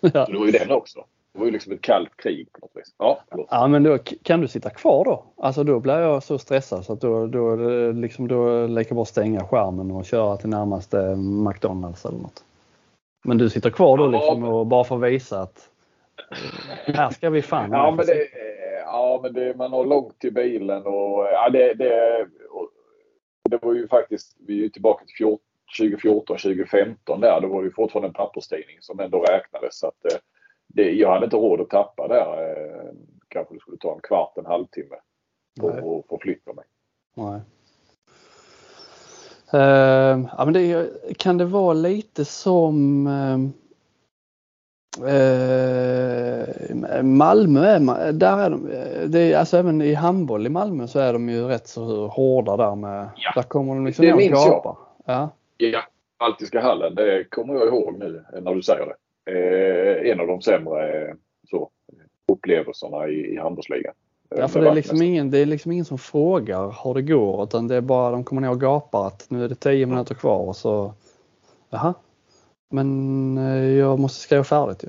Speaker 2: ja. Så det var ju den också. Det var ju liksom ett kallt krig på något vis. Ja,
Speaker 1: ja men då kan du sitta kvar då? Alltså då blir jag så stressad så att då, då, liksom, då lika bra stänga skärmen och köra till närmaste McDonalds eller något. Men du sitter kvar då liksom och bara får visa att här ska vi fan
Speaker 2: Ja men, det, ja, men det, man har långt till bilen och ja, det, det, det var ju faktiskt, vi är tillbaka till 2014, 2015 där. Då var det fortfarande en papperstidning som ändå räknades. Så att, eh, det, jag hade inte råd att tappa där. Eh, kanske det skulle ta en kvart, en halvtimme på att förflytta mig.
Speaker 1: Nej. Uh, ja, men det, kan det vara lite som uh, Malmö, är, där är de, det är, alltså även i handboll i Malmö så är de ju rätt så hårda där med, ja, där kommer de liksom
Speaker 2: det minns jag. Ja. ja, Baltiska hallen, det kommer jag ihåg nu när du säger det eh, en av de sämre så, upplevelserna i, i handbollsligan.
Speaker 1: Ja, för det är, liksom ingen, det är liksom ingen som frågar hur det går utan det är bara de kommer ner och gapar att nu är det 10 minuter kvar och så Jaha, men eh, jag måste skriva färdigt ju.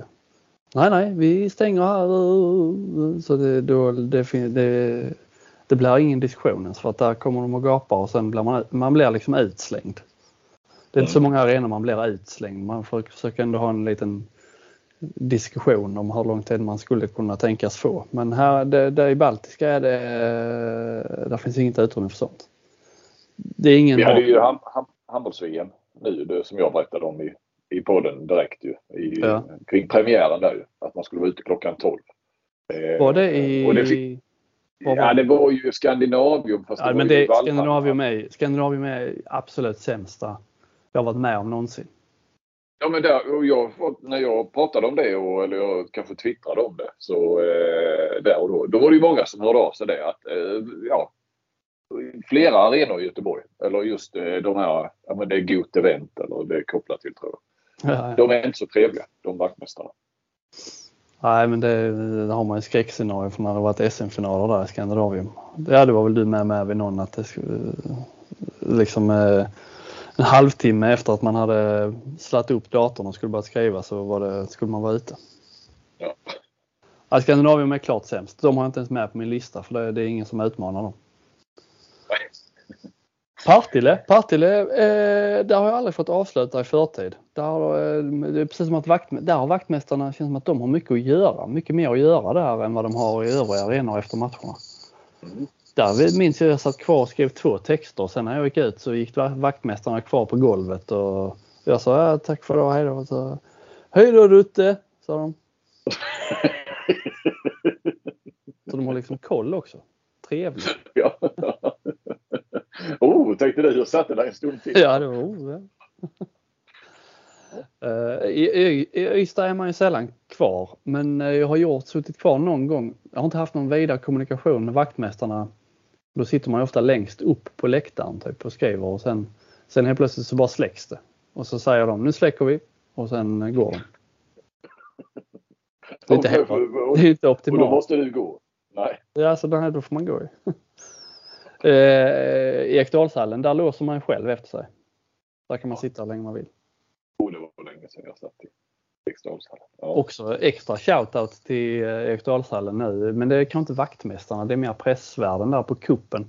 Speaker 1: Nej, nej, vi stänger här. Så det, då, det, det, det blir ingen diskussion ens för att där kommer de och gapar och sen blir man, man blir liksom utslängd. Det är inte så många arenor man blir utslängd. Man får försöka ändå ha en liten diskussion om hur lång tid man skulle kunna tänkas få. Men här det, där i Baltiska är det, där finns inget utrymme för sånt.
Speaker 2: Det är ingen Vi hade ju ham, ham, handbolls-VM nu det, som jag berättade om i, i podden direkt ju. I, ja. Kring premiären där ju. Att man skulle vara ute klockan 12.
Speaker 1: Eh, var det i... Det fick,
Speaker 2: ja det var ju Skandinavium.
Speaker 1: Fast ja, det men det, Skandinavium, är, Skandinavium är absolut sämsta jag varit med om någonsin.
Speaker 2: Ja, men där, jag, när jag pratade om det, och, eller jag kanske twittrade om det, så eh, där och då, då var det ju många som hörde av sig det att eh, ja, flera arenor i Göteborg, eller just eh, de här, ja men det är Goot Event eller det är kopplat till tror jag. Ja, ja. De är inte så trevliga, de vaktmästarna.
Speaker 1: Nej, men det, det har man ju skräckscenario för när det varit SM-finaler där i Skandinavien. Ja, det var väl du med med vid någon att det skulle liksom eh, en halvtimme efter att man hade slagit upp datorn och skulle börja skriva så det, skulle man vara ute. Ja. Ja, Skandinavien är klart sämst. De har jag inte ens med på min lista för det, det är ingen som utmanar dem. Nej. Partille, Partille eh, där har jag aldrig fått avsluta i förtid. Där eh, det är precis som att vakt, där har vaktmästarna känns som att de har mycket att göra. Mycket mer att göra där än vad de har i övriga arenor efter matcherna. Mm. Där minns jag att jag satt kvar och skrev två texter. Sen när jag gick ut så gick vaktmästarna kvar på golvet och jag sa ja, tack för idag, hej då. Så, hej då Rutte, sa de. så de har liksom koll också. Trevligt. Ja.
Speaker 2: oh, tänkte du, jag satt där en stund till.
Speaker 1: Ja, det var oh, ja. I, I Ystad är man ju sällan kvar men eh, jag har gjort, suttit kvar någon gång. Jag har inte haft någon vidare kommunikation med vaktmästarna då sitter man ofta längst upp på läktaren typ och skriver och sen, sen helt plötsligt så bara släcks det. Och så säger de nu släcker vi och sen går de. Det är inte, heller, det är inte optimalt.
Speaker 2: Och då måste du gå? Nej.
Speaker 1: Ja, så då får man gå ju. eh, I Ekdalshallen, där låser man själv efter sig. Där kan man sitta hur länge man vill.
Speaker 2: Oh, det var länge sedan jag satt i. Ja.
Speaker 1: Också extra shoutout till eh, Eriksdalshallen nu. Men det är kanske inte vaktmästarna, det är mer pressvärden där på kuppen.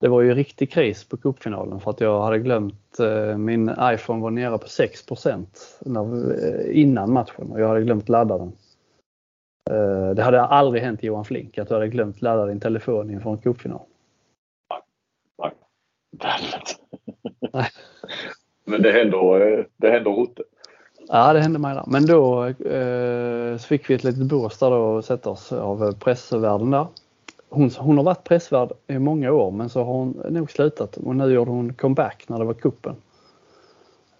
Speaker 1: Det var ju riktig kris på cupfinalen för att jag hade glömt, eh, min iPhone var nere på 6 eh, innan matchen och jag hade glömt ladda den. Det hade aldrig hänt Johan Flink att du hade glömt ladda din telefon inför en cupfinal.
Speaker 2: Nej. Men det händer, det händer Rotte.
Speaker 1: Ja, det hände mig där. Men då eh, så fick vi ett litet bås där då och sätta oss av eh, pressvärden där. Hon, hon har varit pressvärd i många år men så har hon nog slutat och nu gjorde hon comeback när det var kuppen.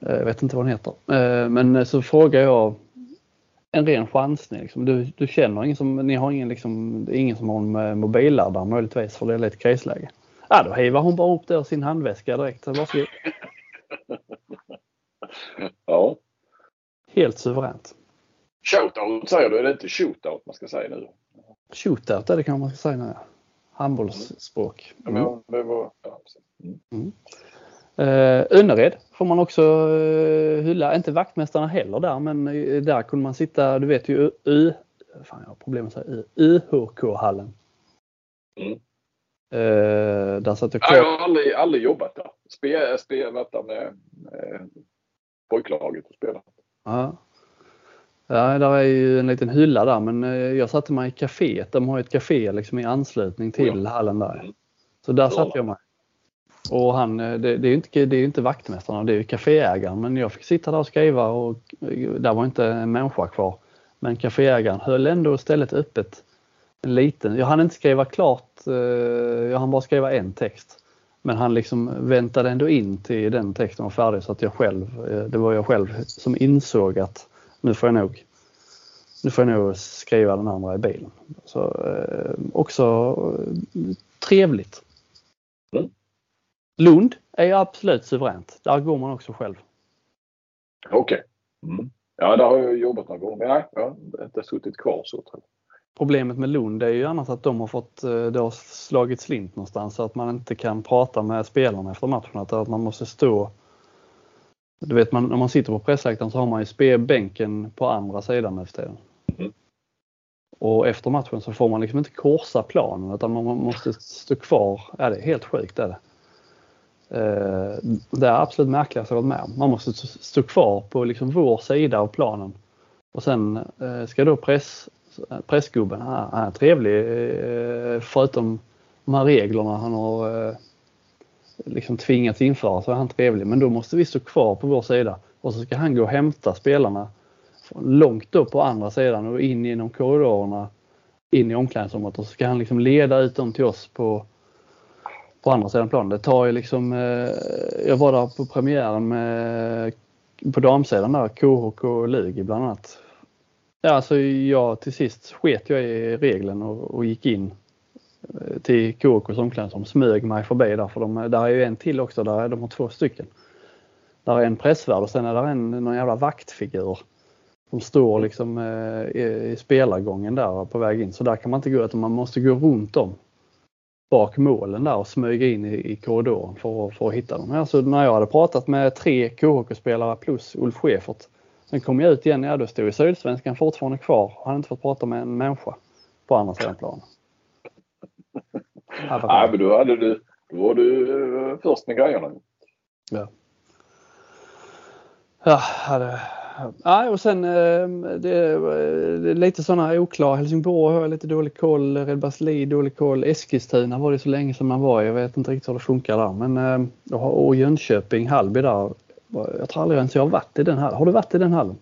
Speaker 1: Eh, jag vet inte vad hon heter. Eh, men eh, så frågar jag en ren chansning. Liksom. Du, du känner ingen som, ni har ingen, liksom, ingen som har en eh, mobilladdare möjligtvis för det är lite krisläge. Ja, då hivar hon bara upp det ur sin handväska direkt. Varsågod.
Speaker 2: ja.
Speaker 1: Helt suveränt.
Speaker 2: Shootout säger du, är det inte shootout man ska säga nu?
Speaker 1: Shootout är det kanske man ska säga nu. Handbollsspråk.
Speaker 2: Mm. Ja, det var, ja, mm.
Speaker 1: Mm. Uh, Önnered får man också uh, hylla. Inte vaktmästarna heller där men uh, där kunde man sitta, du vet ju U, fan jag har problem att säga UHK-hallen. Mm. Uh, där satt jag
Speaker 2: kvar. Jag har aldrig, aldrig jobbat där. Spelat spe, där med, med pojklaget och spelat.
Speaker 1: Ja. Ja, där är ju en liten hylla där men eh, jag satte mig i kaféet. De har ett café liksom i anslutning till ja. hallen där. Så där satte jag mig. Och han, eh, det, det är ju inte, det är inte vaktmästarna, det är ju kaféägaren. Men jag fick sitta där och skriva och eh, där var inte en människa kvar. Men kaféägaren höll ändå stället öppet. En liten, jag hann inte skriva klart, jag hann bara skriva en text. Men han liksom väntade ändå in till den texten var färdig så att jag själv, eh, det var jag själv som insåg att nu får jag nog, nu får jag nog skriva den andra i bilen. Så eh, också eh, trevligt. Mm. Lund är absolut suveränt. Där går man också själv.
Speaker 2: Okej. Okay. Mm. Ja, där har jag jobbat några gånger. Men nej, jag har inte suttit kvar så tror jag.
Speaker 1: Problemet med Lund är ju annars att de har fått, eh, det har slagit slint någonstans så att man inte kan prata med spelarna efter matchen. Att man måste stå du vet man, när man sitter på pressläktaren så har man ju bänken på andra sidan tiden. Mm. Och efter matchen så får man liksom inte korsa planen utan man måste stå kvar. Ja, det är helt sjukt är det. Eh, det är absolut märkligaste jag varit med om. Man måste stå kvar på liksom vår sida av planen. Och sen eh, ska då press, pressgubben, han, han är trevlig eh, förutom de här reglerna han har eh, liksom tvingats införa så är han trevlig. Men då måste vi stå kvar på vår sida och så ska han gå och hämta spelarna långt upp på andra sidan och in genom korridorerna in i omklädningsrummet och så ska han liksom leda ut dem till oss på, på andra sidan planen. Det tar ju liksom, eh, jag var där på premiären med på damsidan där, KHK och Lugi bland annat. Ja, alltså jag till sist sket jag i regeln och, och gick in eh, till KHKs omklädningsrum, smög mig förbi där för de, där är ju en till också, där de har två stycken. Där är en pressvärd och sen är där en någon jävla vaktfigur som står liksom eh, i, i spelargången där på väg in. Så där kan man inte gå utan man måste gå runt om bak målen där och smyga in i, i korridoren för, för att hitta dem. Alltså när jag hade pratat med tre KHK-spelare plus Ulf Schäfert. Sen kom jag ut igen, ja då stod Sydsvenskan fortfarande kvar och hade inte fått prata med en människa på andra sidan planen.
Speaker 2: Nej, men då, hade du, då var du eh, först med grejerna.
Speaker 1: Ja. Ja, hade, Ja, och sen eh, det är lite sådana oklara. Helsingborg har jag lite dålig koll. Redbergslid dålig koll. Eskilstuna var det så länge som man var. Jag vet inte riktigt hur det funkar där. Men, eh, och Jönköping, Hallby där. Jag tror aldrig ens jag har varit i den hallen. Har du varit i den hallen?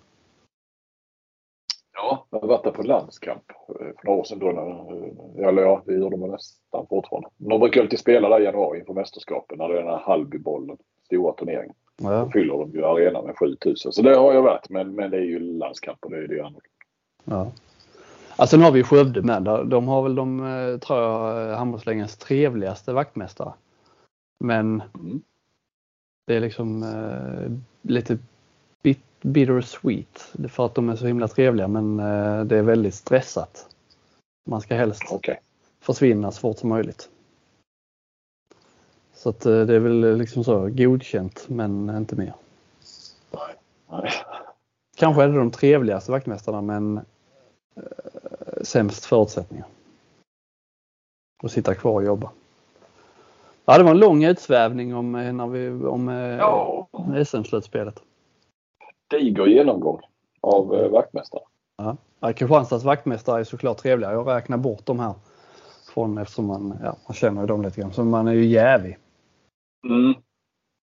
Speaker 2: Ja, jag har varit där på landskamp eh, för några år sedan. Då när, eller ja, det gör de nästan fortfarande. De brukar alltid spela där i januari inför mästerskapen när det är den här Hallbybollen, stora turneringen. Ja. Då fyller de ju arenan med 7000. Så det har jag varit men, men det är ju landskamp och det är det andra.
Speaker 1: Ja. Alltså nu har vi Skövde med. De har väl de, eh, tror jag, handbollsligans trevligaste vaktmästare. Men mm. Det är liksom eh, lite bit, bitter sweet för att de är så himla trevliga men eh, det är väldigt stressat. Man ska helst okay. försvinna så fort som möjligt. Så att eh, det är väl liksom så godkänt men inte mer. Kanske är det de trevligaste vaktmästarna men eh, sämst förutsättningar. Att sitta kvar och jobba. Ja, det var en lång utsvävning om, eh, när vi, om ja. SM-slutspelet.
Speaker 2: Diger genomgång av eh, vaktmästare.
Speaker 1: Ja. Kristianstads vaktmästare är såklart trevliga. Jag räknar bort de här från eftersom man, ja, man känner dem lite grann. Så man är ju jävig.
Speaker 2: Mm.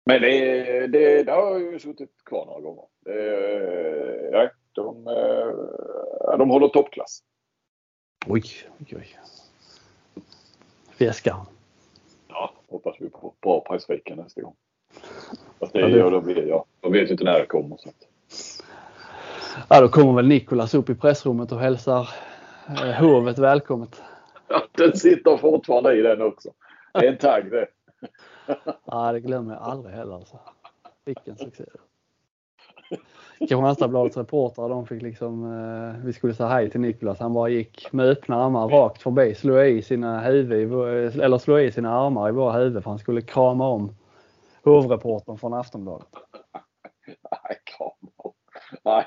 Speaker 2: Men det, det, det har ju suttit kvar några gånger. Det, ja, de, eh, de håller toppklass.
Speaker 1: Oj, oj, oj.
Speaker 2: Ja, hoppas vi på bra pressvecka nästa gång. Fast det, ja, blir jag. De vet inte när det kommer. Så.
Speaker 1: Ja, då kommer väl Nikolas upp i pressrummet och hälsar eh, hovet välkommet.
Speaker 2: Ja, den sitter fortfarande i den också. Det är en tagg det.
Speaker 1: ja, det glömmer jag aldrig heller. Alltså. Vilken succé. Kristianstadsbladets reportrar de fick liksom, eh, vi skulle säga hej till Niklas. Han bara gick med öppna armar rakt förbi, slog i sina huvud, eller slog i sina armar i våra huvud för han skulle krama om hovreportern från Aftonbladet.
Speaker 2: Nej, krama om. Nej.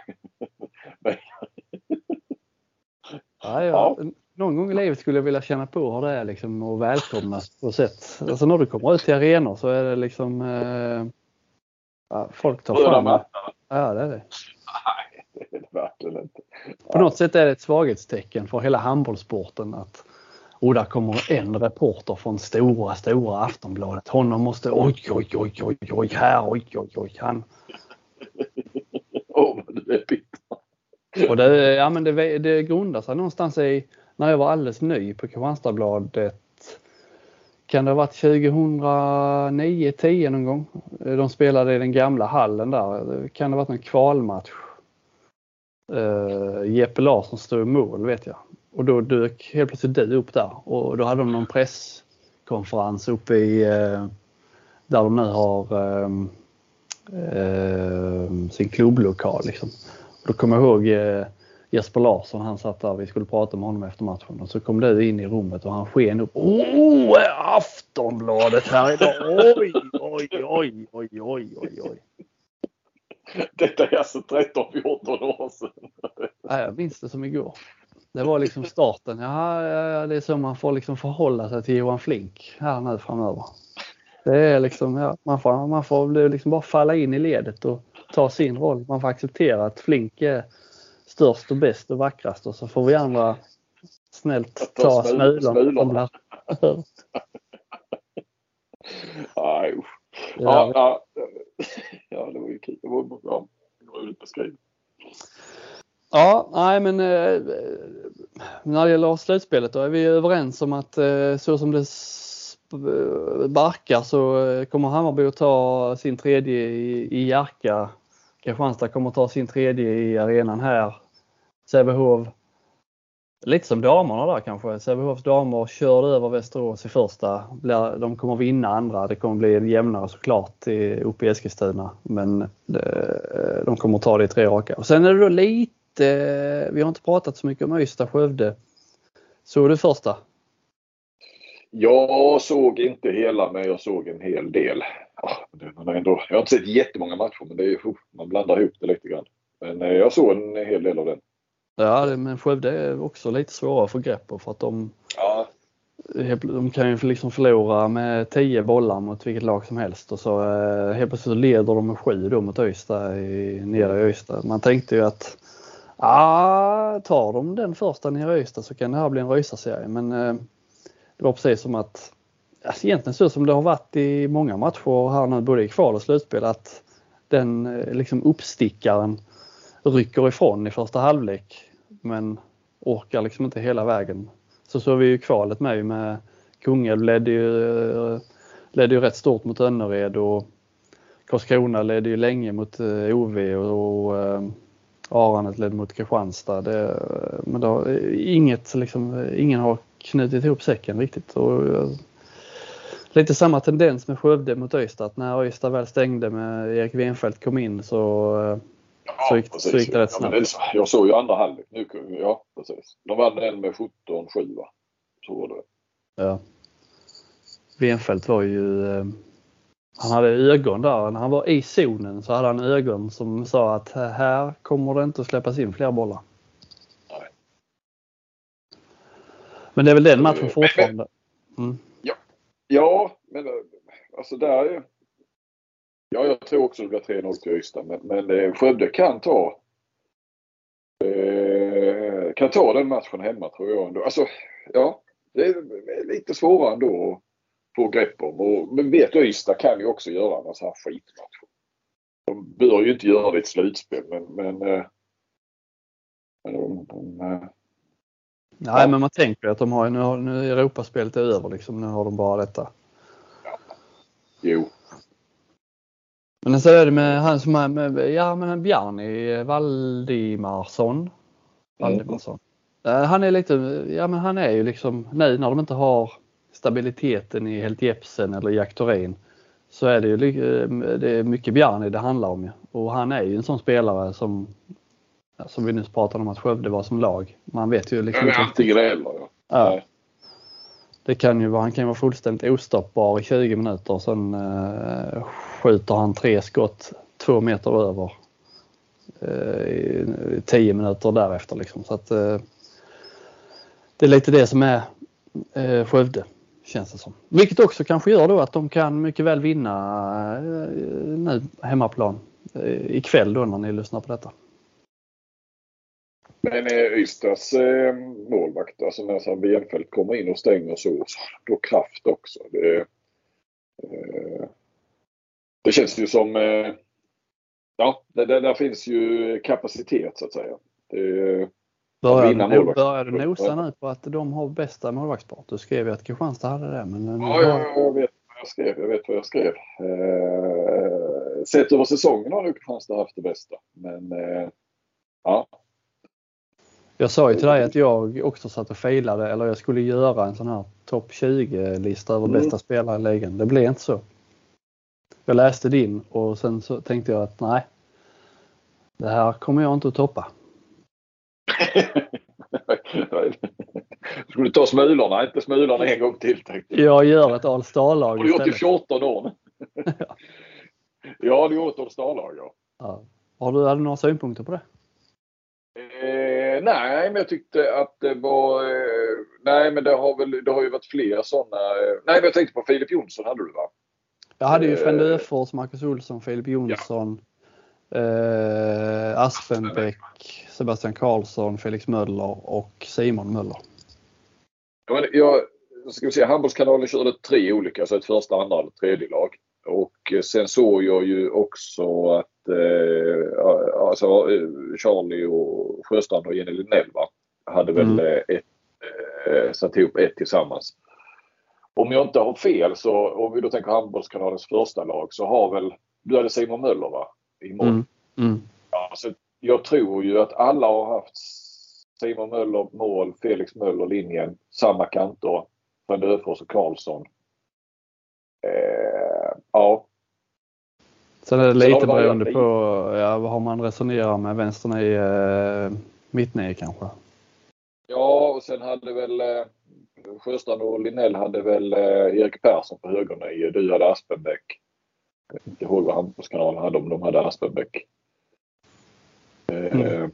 Speaker 1: Ja, ja någon gång i livet skulle jag vilja känna på hur det är liksom att välkomnas på sätt. Alltså när du kommer ut till arenor så är det liksom eh, ja, folk tar fram. Ja, det är det.
Speaker 2: Nej, det är det verkligen inte.
Speaker 1: På något sätt är det ett svaghetstecken för hela handbollssporten att och där kommer en reporter från stora, stora Aftonbladet. Honom måste, oj, oj, oj, oj, oj, här, oj, oj, oj, han.
Speaker 2: Åh, oh, du är bitter.
Speaker 1: Och det, ja, men det, det grundar sig någonstans i när jag var alldeles ny på Kristianstadsbladet. Kan det ha varit 2009, 10 någon gång? De spelade i den gamla hallen där. Kan det ha varit en kvalmatch? Uh, Jeppe Larsson stod i mål vet jag. Och då dök helt plötsligt du upp där och då hade de någon presskonferens uppe i uh, där de nu har uh, sin klubblokal. Liksom. Och då kommer jag ihåg eh, Jesper Larsson, han satt där, vi skulle prata med honom efter matchen och så kom du in i rummet och han sken upp. Oh, Aftonbladet här idag! Oj, oj, oj, oj, oj, oj, oj.
Speaker 2: Detta är alltså 13-14 år sedan.
Speaker 1: Ja, jag minns det som igår. Det var liksom starten. Ja, det är så man får liksom förhålla sig till Johan Flink här nu framöver. Det är liksom, ja, man får, man får liksom bara falla in i ledet och ta sin roll. Man får acceptera att Flink är störst och bäst och vackrast och så får vi andra snällt ta smulorna.
Speaker 2: ja, ja, ja, ja, det var ju kul. Det var bra. roligt beskrivet.
Speaker 1: Ja, nej men eh, när det gäller slutspelet då är vi överens om att eh, så som det barkar så kommer Hammarby att ta sin tredje i, i Jerka Kristianstad kommer ta sin tredje i arenan här. Sävehof, lite som damerna där kanske. Sävehofs damer körde över Västerås i första. De kommer vinna andra. Det kommer bli jämnare såklart uppe i Eskilstuna. Men eh, de kommer ta det i tre raka. Och sen är det då lite, eh, vi har inte pratat så mycket om Ystad-Skövde. Såg du första?
Speaker 2: Jag såg inte hela men jag såg en hel del. Ja, ändå, jag har inte sett jättemånga matcher men det är, man blandar ihop det lite grann. Men eh, jag såg en hel del av den.
Speaker 1: Ja, men Skövde är också lite svårare att få grepp på för att de, ja. de kan ju liksom förlora med 10 bollar mot vilket lag som helst och så eh, helt plötsligt leder de med 7 då mot Öysta i, nere i Öysta. Man tänkte ju att ah, tar de den första nere i Öysta så kan det här bli en rysarserie men eh, det var precis som att alltså egentligen så som det har varit i många matcher här nu både i kval och slutspel att den eh, liksom uppstickaren rycker ifrån i första halvlek men orkar liksom inte hela vägen. Så såg vi ju kvalet med med Kungälv ledde ju, ledde ju rätt stort mot Önnered och Karlskrona ledde ju länge mot eh, OV och, och eh, Aranet ledde mot Kristianstad. Det, eh, men då, inget, liksom, ingen har knutit ihop säcken riktigt. Och, lite samma tendens med Skövde mot Ystad. Att när Ystad väl stängde med Erik Wenfeldt kom in så
Speaker 2: Ja, så gick, precis. Så gick det rätt snabbt. Ja, jag såg ju andra halvlek. Ja, precis. De vann den med 17-7 va? Så var det.
Speaker 1: Ja. Wenfeldt var ju... Eh, han hade ögon där. När han var i zonen så hade han ögon som sa att här kommer det inte att släppas in fler bollar. Nej. Men det är väl den matchen fortfarande.
Speaker 2: Mm. Ja. ja, men alltså där är Ja, jag tror också det blir 3-0 till Ystad. Men, men eh, Skövde kan ta eh, kan ta den matchen hemma tror jag ändå. Alltså, ja, det är lite svårare ändå att få grepp om. Och, men vet du, Ystad kan ju också göra en sån här skitmatch. De bör ju inte göra det i ett slutspel men, men, eh, men de, de,
Speaker 1: eh, Nej, ja. men man tänker att de har nu, nu är Europaspelet över liksom. Nu har de bara detta.
Speaker 2: Ja. Jo,
Speaker 1: men så är det med han som är med, ja men Bjarni Valdimarsson. Valdimarsson. Mm. Han är lite, ja men han är ju liksom nu när de inte har stabiliteten i Helt Jepsen eller Jack Thorin så är det ju det är mycket Bjarni det handlar om. Och han är ju en sån spelare som som vi nyss pratade om att Skövde var som lag. Man vet ju liksom
Speaker 2: inte. Antingen eller ja. ja.
Speaker 1: Det kan ju vara, han kan ju vara fullständigt ostoppbar i 20 minuter och sen eh, skjuter han tre skott två meter över eh, 10 minuter därefter. Liksom. Så att, eh, det är lite det som är eh, Skövde känns det som. Vilket också kanske gör då att de kan mycket väl vinna eh, nu hemmaplan eh, ikväll då när ni lyssnar på detta.
Speaker 2: Men eh, Ystads eh, målvakt, alltså när Benfeldt kommer in och stänger så, så då kraft också. Det, eh, det känns ju som, eh, ja, det, det, där finns ju kapacitet så att säga. Det,
Speaker 1: Börjar, börjar du nosa nu på att de har bästa målvaktspar? Du skrev ju att Kristianstad hade det. Men
Speaker 2: ja, ja, jag vet vad jag skrev. Jag vet vad jag skrev. Eh, sett över säsongen har nog Kristianstad haft det bästa. Men eh, ja,
Speaker 1: jag sa ju till dig att jag också satt och failade eller jag skulle göra en sån här topp 20-lista över mm. bästa spelare i ligan. Det blev inte så. Jag läste din och sen så tänkte jag att nej, det här kommer jag inte att toppa.
Speaker 2: Skulle du ta smulorna, inte smulorna en gång till? Tänkte
Speaker 1: jag. gör ett All Star-lag
Speaker 2: Har du gjort i 14 år ja. Jag har gjort All Star-lag ja.
Speaker 1: ja. Har du, hade du några synpunkter på det?
Speaker 2: Eh, nej, men jag tyckte att det var... Eh, nej, men det har väl det har ju varit fler sådana. Eh, nej, men jag tänkte på Filip Jonsson hade du va?
Speaker 1: Jag hade ju eh, Öfors, Marcus Olsson, Filip Jonsson, ja. eh, Aspenbäck, Sebastian Karlsson, Felix Möller och Simon Möller.
Speaker 2: Ja, men jag, ska vi se, Handbollskanalen körde tre olika, så ett första, andra och tredje lag. Och sen såg jag ju också att eh, alltså, eh, Charlie och Sjöstrand och Jenny Linnell va, hade väl mm. Eh, ett, eh, satt ihop ett tillsammans. Om jag inte har fel så om vi då tänker handbollskanalens första lag så har väl, du hade Simon Möller va? I mål. Mm.
Speaker 1: Mm.
Speaker 2: Ja, så jag tror ju att alla har haft Simon Möller mål, Felix Möller linjen, samma kanter. Van Öfors och Karlsson. Eh, ja.
Speaker 1: Sen är det lite beroende på ja, vad har man resonerar med. Vänstern i eh, mittnio kanske.
Speaker 2: Ja, och sen hade väl eh, Sjöstrand och Linnell hade väl eh, Erik Persson på högernio. Du hade Aspenbäck. Jag vet inte ihåg vad Handbollskanalen hade om de hade Aspenbäck. Eh,
Speaker 1: Mm.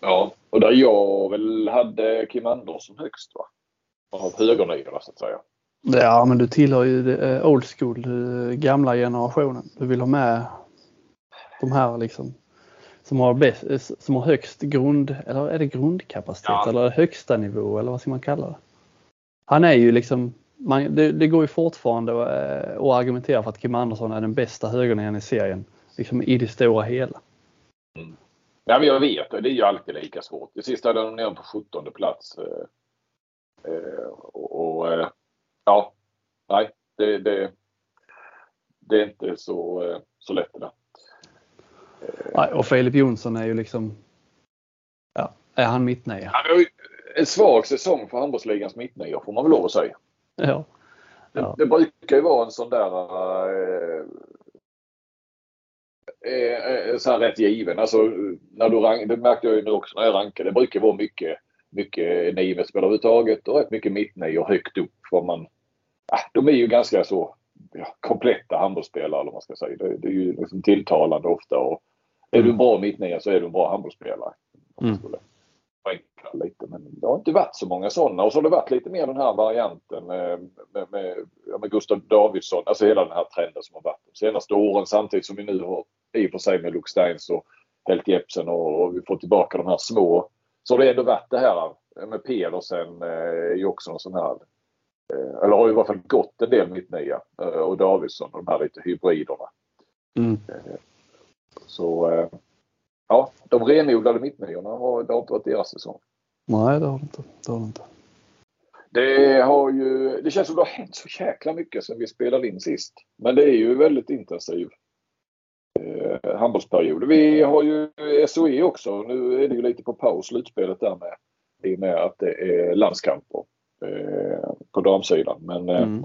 Speaker 2: Ja, och där jag väl hade Kim Andersson högst va? Av högerniorna så att säga.
Speaker 1: Ja, men du tillhör ju det, eh, old school, eh, gamla generationen. Du vill ha med de här liksom som har, bäst, eh, som har högst grund, eller är det grundkapacitet
Speaker 2: Ja.
Speaker 1: eller högsta nivå eller vad ska man kalla det? Han är ju liksom, man, det, det går ju fortfarande att argumentera för att Kim Andersson är den bästa högernian i serien. Liksom i det stora hela.
Speaker 2: Ja, men jag vet och det är ju alltid lika svårt. Det sista hade de ner på 17 plats. Eh, och, och ja, nej, det, det, det är inte så, eh, så lätt det där.
Speaker 1: Nej, Och Filip Jonsson är ju liksom, ja, är han mittnia?
Speaker 2: Det en svag säsong för handbollsligans mittnia får man väl lov att säga.
Speaker 1: Ja.
Speaker 2: Det,
Speaker 1: Ja.
Speaker 2: det brukar ju vara en sån där eh, eh, så här rätt given. Alltså, när du rank, det märkte jag ju nu också när jag rankade. Det brukar vara mycket, mycket niospelare överhuvudtaget och rätt mycket mittnior högt upp. För man, de är ju ganska så ja, kompletta handbollsspelare eller vad man ska säga. Det, det är ju liksom tilltalande ofta. Och är du en bra mittnia så är du en bra handbollsspelare.
Speaker 1: Mm.
Speaker 2: lite. Men det har inte varit så många sådana. Och så har det varit lite mer den här varianten med, med, med, med Gustav Davidsson. Alltså hela den här trenden som har varit de senaste åren. Samtidigt som vi nu har i och för sig med Luke Steins och Helt Jepsen och, och vi får tillbaka de här små. Så har det ändå varit det här med Pedersen eh, är ju också en sån här eller har i alla fall gått en del mittnia eh, och Davidsson de här lite hybriderna.
Speaker 1: Mm.
Speaker 2: Så eh, ja, de renodlade mittniorna har, det har inte varit deras säsong.
Speaker 1: Nej, det har det inte. Det har det inte.
Speaker 2: Det har ju, det känns som det har hänt så jäkla mycket sedan vi spelade in sist. Men det är ju väldigt intensiv eh, handbollsperiod. Vi har ju SOE också. Nu är det ju lite på paus slutspelet där med i och med att det är landskamper eh, på damsidan. Men eh,
Speaker 1: Mm.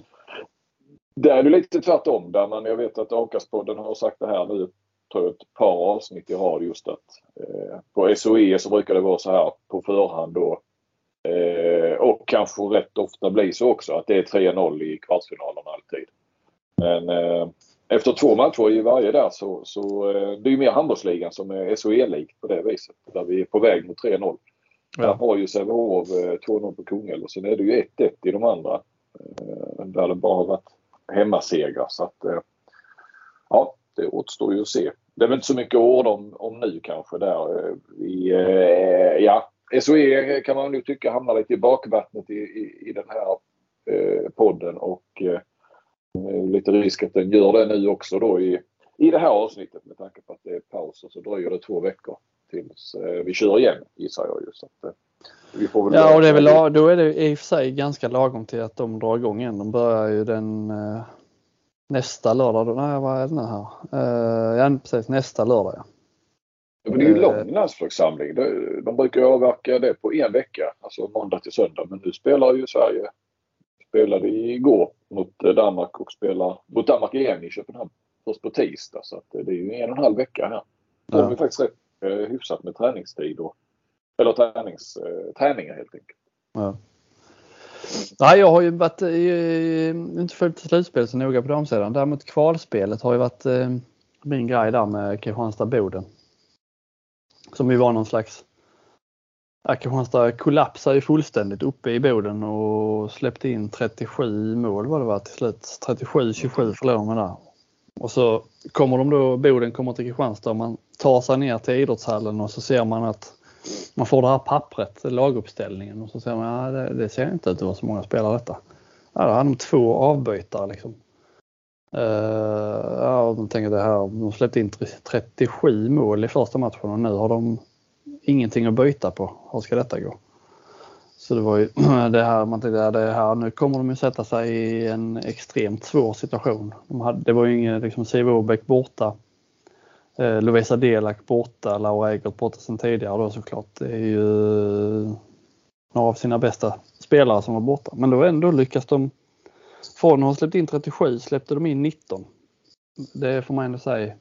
Speaker 2: där är det lite tvärtom. Där man, jag vet att Akaspodden har sagt det här nu tror jag ett par avsnitt i rad just att eh, på SOE så brukar det vara så här på förhand då Eh, och kanske rätt ofta blir så också att det är 3-0 i kvartsfinalen alltid. Men eh, efter två matcher i varje där så, så eh, det är ju mer handbollsligan som är SHE-likt på det viset. Där vi är på väg mot 3-0. Där har ju Sävehof eh, 2-0 på Kungälv och sen är det ju 1-1 i de andra. Eh, där det bara har varit hemmasegrar. Så att, eh, ja, det återstår ju att se. Det är väl inte så mycket ord om, om nu kanske där. Vi, ja, SOE kan man nu tycka hamnar lite i bakvattnet i, i, i den här eh, podden och eh, lite risk att den gör det nu också då i, i det här avsnittet med tanke på att det är paus och så dröjer det två veckor tills eh, vi kör igen gissar jag ju. Så att, eh, vi får väl
Speaker 1: Ja, och det är väl, då är det i och för sig ganska lagom till att de drar igång igen. De börjar ju den eh, nästa lördag. Nej, vad är det nu här? Ja, precis nästa lördag. Ja.
Speaker 2: Ja, men det är ju lång landslagssamling. De, de brukar avverka det på en vecka, alltså måndag till söndag. Men nu spelar ju Sverige, spelade igår mot Danmark och spelar mot Danmark igen i Köpenhamn. Först på tisdag så det är ju en och en halv vecka här. Då
Speaker 1: Ja.
Speaker 2: faktiskt rätt Eh, hyfsat med träningstid och eller tränings, eh, träningar helt enkelt.
Speaker 1: Ja. Nej, jag har ju varit, eh, inte följt slutspelet så noga på damsidan. Däremot kvalspelet har ju varit eh, min grej där med Kristianstad-Boden. Som ju var någon slags Ja, Kristianstad kollapsade ju fullständigt uppe i Boden och släppte in 37 mål var det var till slut. 37-27 förlorade man där. Och så kommer de då, Boden kommer till Kristianstad och man tar sig ner till idrottshallen och så ser man att man får det här pappret, laguppställningen och så ser man att ja, det, det ser inte ut att vara så många spelare detta. Ja, då hade de två avbytare liksom. Uh, ja, de tänker det här, de släppte in 37 mål i första matchen och nu har de ingenting att byta på. Hur ska detta gå? Så det var ju det här man tänkte, ja, det här, nu kommer de ju sätta sig i en extremt svår situation. De hade, det var ju ingen liksom Siv Åbäck borta. Eh, Lovisa Delak borta, Laura Egert borta sedan tidigare då såklart. Det är ju några av sina bästa spelare som var borta. Men då ändå lyckas de, från att ha släppt in 37 släppte de in 19. Det får man ändå säga.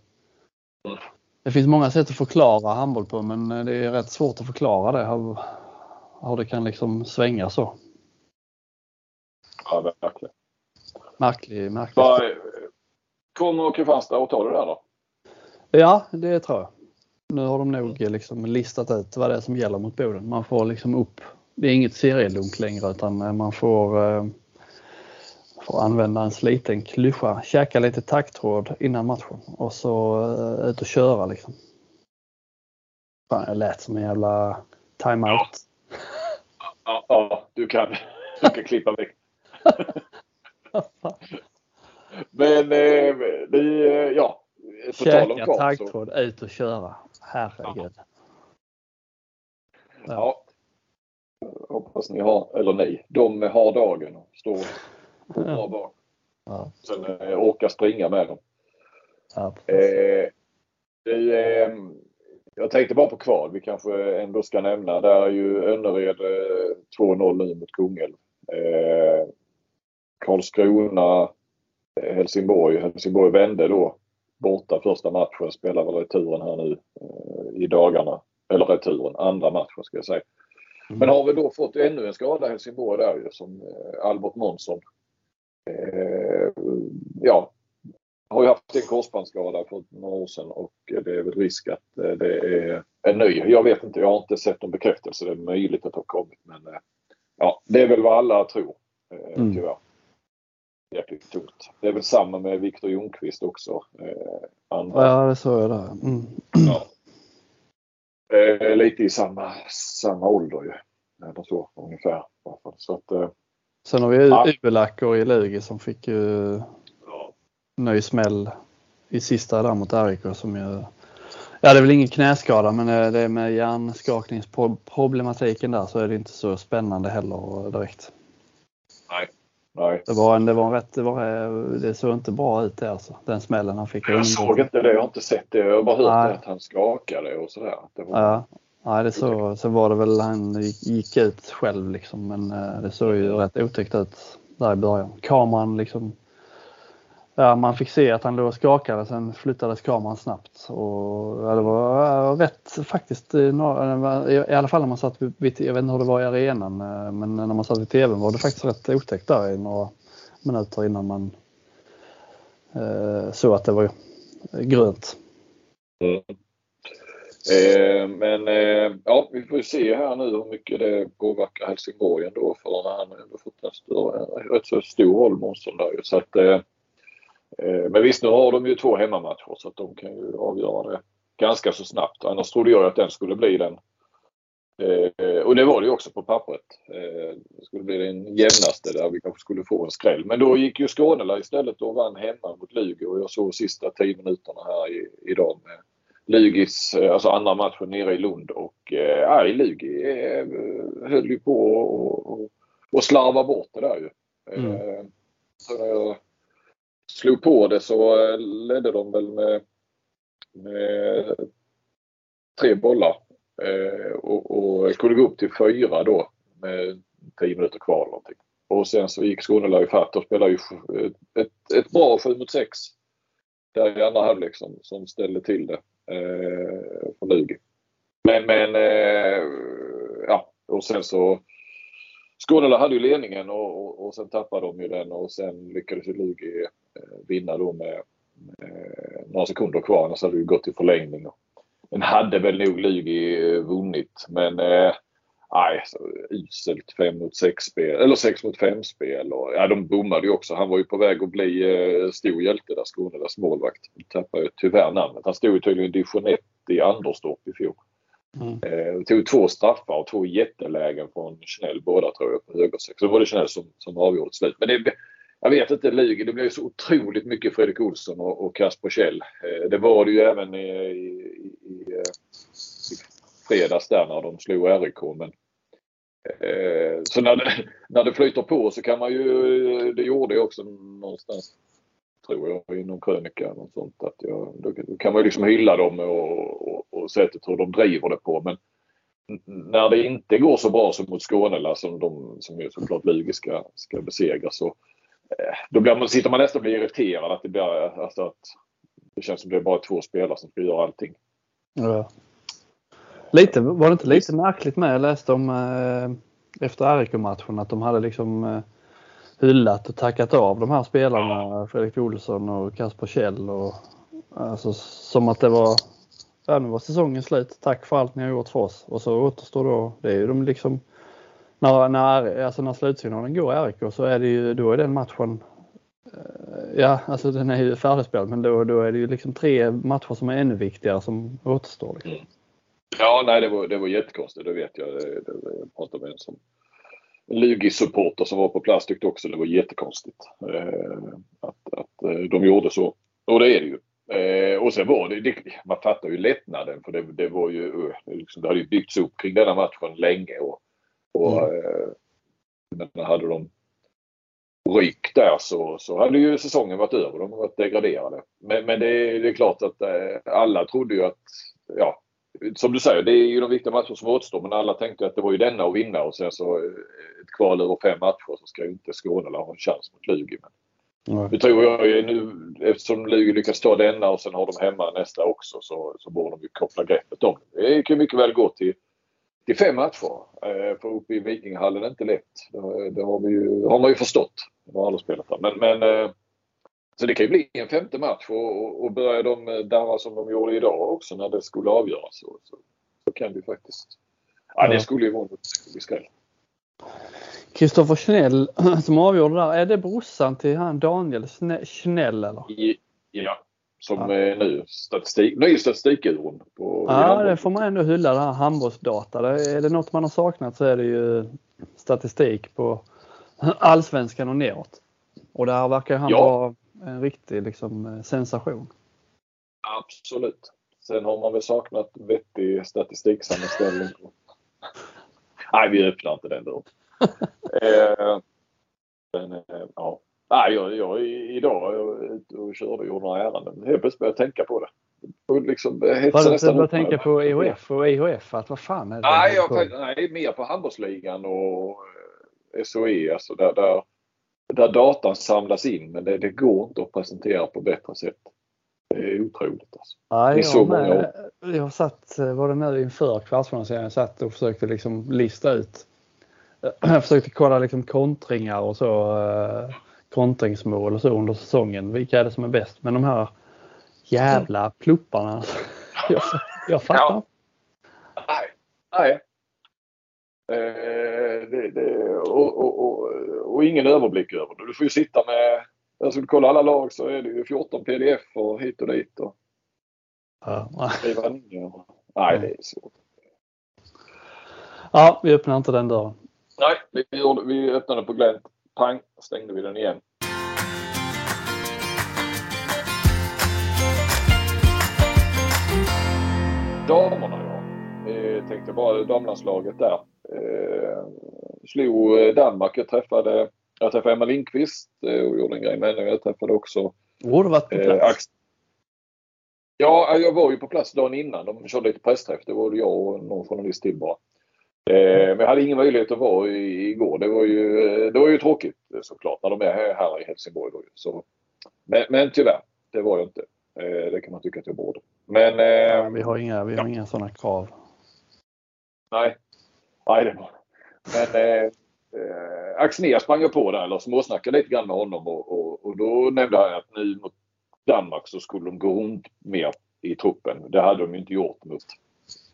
Speaker 1: Det finns många sätt att förklara handboll på men eh, det är rätt svårt att förklara det. Hur, det kan liksom svänga så.
Speaker 2: Ja, verkligen.
Speaker 1: Märklig, märklig.
Speaker 2: Vad- Kommer Kristianstad att ta det där då?
Speaker 1: Ja, det tror jag. Nu har de nog liksom listat ut vad det är som gäller mot Boden. Man får liksom upp, det är inget serielunk längre utan man får, eh, får använda en sliten klyscha, käka lite taggtråd innan matchen och så eh, ut och köra liksom. Fan, jag lät som en jävla timeout.
Speaker 2: Ja, ja du, kan, du kan klippa väck. Men eh, vi, eh, ja. På tal om så.
Speaker 1: taggtråd, ut och köra. Herregud.
Speaker 2: Ja. Hoppas ni har, eller ni, de har dagen och står bra
Speaker 1: Ja.
Speaker 2: bak.
Speaker 1: Ja,
Speaker 2: Sen eh, orka springa med dem.
Speaker 1: ja,
Speaker 2: Eh, det, eh, jag tänkte bara på kval. Vi kanske ändå ska nämna. Där är ju Önnered eh, 2-0 nu mot Kungälv. Eh, Karlskrona, eh, Helsingborg. Helsingborg vände då borta första matchen. Spelar väl returen här nu eh, i dagarna. Eller returen, andra matchen ska jag säga. Men har vi då fått ännu en skada Helsingborg där ju som eh, Albert Månsson. Eh, ja, har ju haft en korsbandsskada för några år sedan och det är väl risk att eh, det är en ny. Jag vet inte, jag har inte sett någon bekräftelse. Det är möjligt att det har kommit men eh, ja, det är väl vad alla tror eh,
Speaker 1: Mm.
Speaker 2: tyvärr. Jäkligt tungt. Det är väl samma med Viktor Ljungqvist också. Andra.
Speaker 1: ja det såg jag där. Mm.
Speaker 2: Ja. Lite i samma, samma ålder ju. Eller så ungefär. Så att,
Speaker 1: Sen har vi. Ubelacker i Lugi som fick ju. Ny smäll i sista där mot RIK som ju Ja det är väl ingen knäskada men det är med hjärnskakningsproblematiken där så är det inte så spännande heller direkt.
Speaker 2: Nej.
Speaker 1: Det var en, det var en rätt, det, var, det såg inte bra ut det alltså. Den smällen han fick.
Speaker 2: Jag såg inte det. Jag har inte sett det. Jag har bara hört
Speaker 1: Nej.
Speaker 2: att han skakade och sådär. Det var,
Speaker 1: Ja, nej, det så, så var det väl han gick- gick ut själv liksom men eh, det såg ju rätt otäckt ut där i början. Kameran liksom Ja, man fick se att han låg och skakade, sen flyttades kameran snabbt. Och, ja, det var rätt faktiskt, eh, i alla fall när man satt vid, jag vet inte hur det var i arenan, eh, men när man satt vid tvn var det faktiskt rätt otäckt där i några minuter innan man eh, såg att det var grönt.
Speaker 2: Mm. Eh, men eh, ja, vi får ju se här nu hur mycket det påverkar Helsingborg ändå. För han har ändå fått en större, rätt så stor roll, Månsson där. Så att, eh, men visst, nu har de ju två hemmamatcher så att de kan ju avgöra det ganska så snabbt. Annars trodde jag att den skulle bli den. Eh, och det var det ju också på pappret. Eh, det skulle bli den jämnaste där vi kanske skulle få en skräll. Men då gick ju Skånela istället och vann hemma mot Lugi och jag såg sista 10 minuterna här i, idag med Lugis, eh, alltså andra matchen nere i Lund och eh, Lugi eh, höll ju på och, och, och slarva bort det där ju.
Speaker 1: Mm.
Speaker 2: Eh, så slog på det så eh, ledde de väl med, med tre bollar eh, och, och kunde gå upp till fyra då med tio minuter kvar eller någonting. Och sen så gick Skånelag ifatt och spelade ju ett, ett bra 7 mot 6 där i andra halvlek som, som ställde till det eh, för Lugi. Men, men eh, ja, och sen så Skånela hade ju ledningen och, och, och sen tappade de ju den och sen lyckades ju Lugi eh, vinna då med, med några sekunder kvar. Annars hade det ju gått till förlängning. Den hade väl nog Lugi eh, vunnit men eh, Nej, så uselt 5 mot 6 spel, eller 6 mot 5 spel. Och, ja, de bommade ju också. Han var ju på väg att bli eh, stor hjälte där, Skånelas målvakt. Tappade ju tyvärr namnet. Han stod ju tydligen i division 1 i Anderstorp i fjol.
Speaker 1: Mm.
Speaker 2: Eh, tog två straffar och två jättelägen från Chanel båda tror jag på högersex. Så var det Chanel som, som avgjorde till slut. Men det, jag vet inte, Lugi, det blev så otroligt mycket Fredrik Olsson och, och Kasper Kjell. Eh, det var det ju även i, i, i, eh, i fredags där när de slog RIK. Men, eh, så när det, när det flyter på så kan man ju, det gjorde jag också någonstans tror jag, i någon krönika. Eller sånt, att jag, då, då kan man ju liksom hylla dem och, och, och sättet hur de driver det på. Men när det inte går så bra som mot Skåne, som, de, som ju såklart Lugi ska, ska besegra, så eh, då blir man, sitter man nästan och blir irriterad att det, blir, alltså att det känns som det är bara två spelare som ska göra allting.
Speaker 1: Ja. Lite, var det inte lite märkligt med? Jag läste om eh, efter RIK-matchen att de hade liksom eh, hyllat och tackat av de här spelarna, Fredrik Olsson och Kasper Kjell. Och, alltså, som att det var, ja nu var säsongen slut, tack för allt ni har gjort för oss. Och så återstår då, det är ju de liksom, när, när, alltså när slutsignalen går i RIK så är det ju, då är den matchen eh, Ja, alltså den är ju färdigspelad men då, då är det ju liksom tre matcher som är ännu viktigare som återstår. Liksom. Mm.
Speaker 2: Ja, nej det var, det var jättekonstigt, det vet jag. Det, det, jag pratade med en som Lugi-supporter som var på plats tyckte också det var jättekonstigt. Eh, att, att eh, de gjorde så. Och det är det ju. Eh, och sen var det, det man fattar ju lättnaden för det, det var ju, liksom, det hade ju byggts upp kring denna matchen länge. Och, och mm. men hade de ryck där så, så hade ju säsongen varit över. De varit degraderade. Men, men det, det, är klart att alla trodde ju att, ja, som du säger, det är ju de viktiga matcherna som återstår men alla tänkte att det var ju denna att vinna och sen så eh, ett kval över fem matcher så ska ju inte Skåne ha en chans mot Lugi. Men mm. Nu tror jag nu eftersom Lugi lyckas ta denna och sen har de hemma nästa också så, så borde de ju koppla greppet om det. kan mycket väl gå till, till fem matcher. Eh, för uppe i Vikinghallen är det inte lätt. Det, det har, vi ju, har man ju förstått. De har aldrig spelat där. Men, men eh, så det kan ju bli en femte match och, och börjar de darra som de gjorde idag också när det skulle avgöras så, så, så kan det ju faktiskt... Ja, det skulle ju vara en skräll.
Speaker 1: Kristoffer Schnell som avgjorde där, är det brorsan till han Daniel Schnell eller?
Speaker 2: Ja, som ja. är nu statistik, ny statistikuren.
Speaker 1: Ja, det får man ändå hylla det här handbollsdata. Är det något man har saknat så är det ju statistik på allsvenskan och neråt. Och där verkar han ja. vara en riktig liksom, eh, sensation.
Speaker 2: Absolut. Sen har man väl saknat vettig statistiksammanställning. Nej, vi öppnar inte den dörren. eh, men, eh, ja. Nej, jag, jag, idag jag ute och körde och gjorde några ärenden. Helt plötsligt började jag tänka på det. Och liksom,
Speaker 1: eh, Var det du började tänka på EHF och IHF? Att vad fan är det?
Speaker 2: Nej, jag, nej mer på handbollsligan och SOE. Alltså där, där där datan samlas in men det, det, går inte att presentera på bättre sätt. Det är otroligt. Alltså.
Speaker 1: Ja, jag, så många jag satt, var det nu inför kvartsfinalen, jag satt och försökte liksom lista ut. Jag försökte kolla liksom kontringar och så, eh, kontringsmål och så under säsongen. Vilka är det som är bäst? Men de här jävla plupparna. Jag, jag fattar.
Speaker 2: Nej. Nej. Eh, det, det, och, och, och, och, ingen överblick över det. Du får ju sitta med, alltså du kollar alla lag så är det ju 14 pdf och hit och dit. Och,
Speaker 1: ja.
Speaker 2: Nej, det är svårt.
Speaker 1: Ja, vi öppnar inte den dörren.
Speaker 2: Nej, vi, gjorde, vi öppnade på glänt. Pang, stängde vi den igen. Damerna ja. Eh, tänkte bara damlandslaget där. Eh, slog eh, Danmark. Jag träffade, jag träffade Emma Lindqvist eh, och gjorde en grej med henne. Jag träffade också...
Speaker 1: Har du varit på eh, plats?
Speaker 2: ja, jag var ju på plats dagen innan. De körde lite pressträff. Det var jag och någon journalist till bara. Eh, men jag hade ingen möjlighet att vara i, igår. Det var, ju, det var ju tråkigt såklart när de är här, här i Helsingborg. Då, så. Men, men tyvärr, det var jag inte. Eh, det kan man tycka att jag borde. Men, eh,
Speaker 1: ja, vi har inga, vi har ja. inga sådana krav.
Speaker 2: Nej, Nej, det var Men eh, eh, Axnér sprang jag på där eller småsnackade lite grann med honom och, och, och då nämnde han att nu mot Danmark så skulle de gå runt mer i truppen. Det hade de inte gjort mot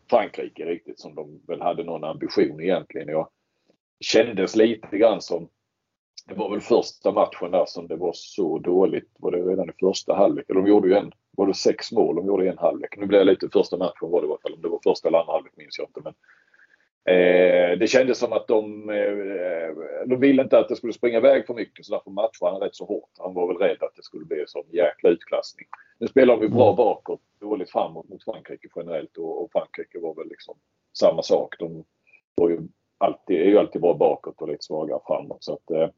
Speaker 2: Frankrike riktigt som de väl hade någon ambition egentligen. Jag kändes lite grann som det var väl första matchen där som det var så dåligt. Var det redan i första halvlek? De gjorde ju en, var det sex mål de gjorde i en halvlek. Nu blev jag lite första matchen var det i alla fall. Om det var första eller andra halvlek minns jag inte. Men Eh, det kändes som att de, eh, de ville inte att det skulle springa iväg för mycket så därför matchade han rätt så hårt. Han var väl rädd att det skulle bli en sån jäkla utklassning. Nu spelar de ju bra mm. bakåt, dåligt framåt mot Frankrike generellt och, och Frankrike var väl liksom samma sak. De var ju alltid, är ju alltid bra bakåt och lite svagare framåt. Så att, eh,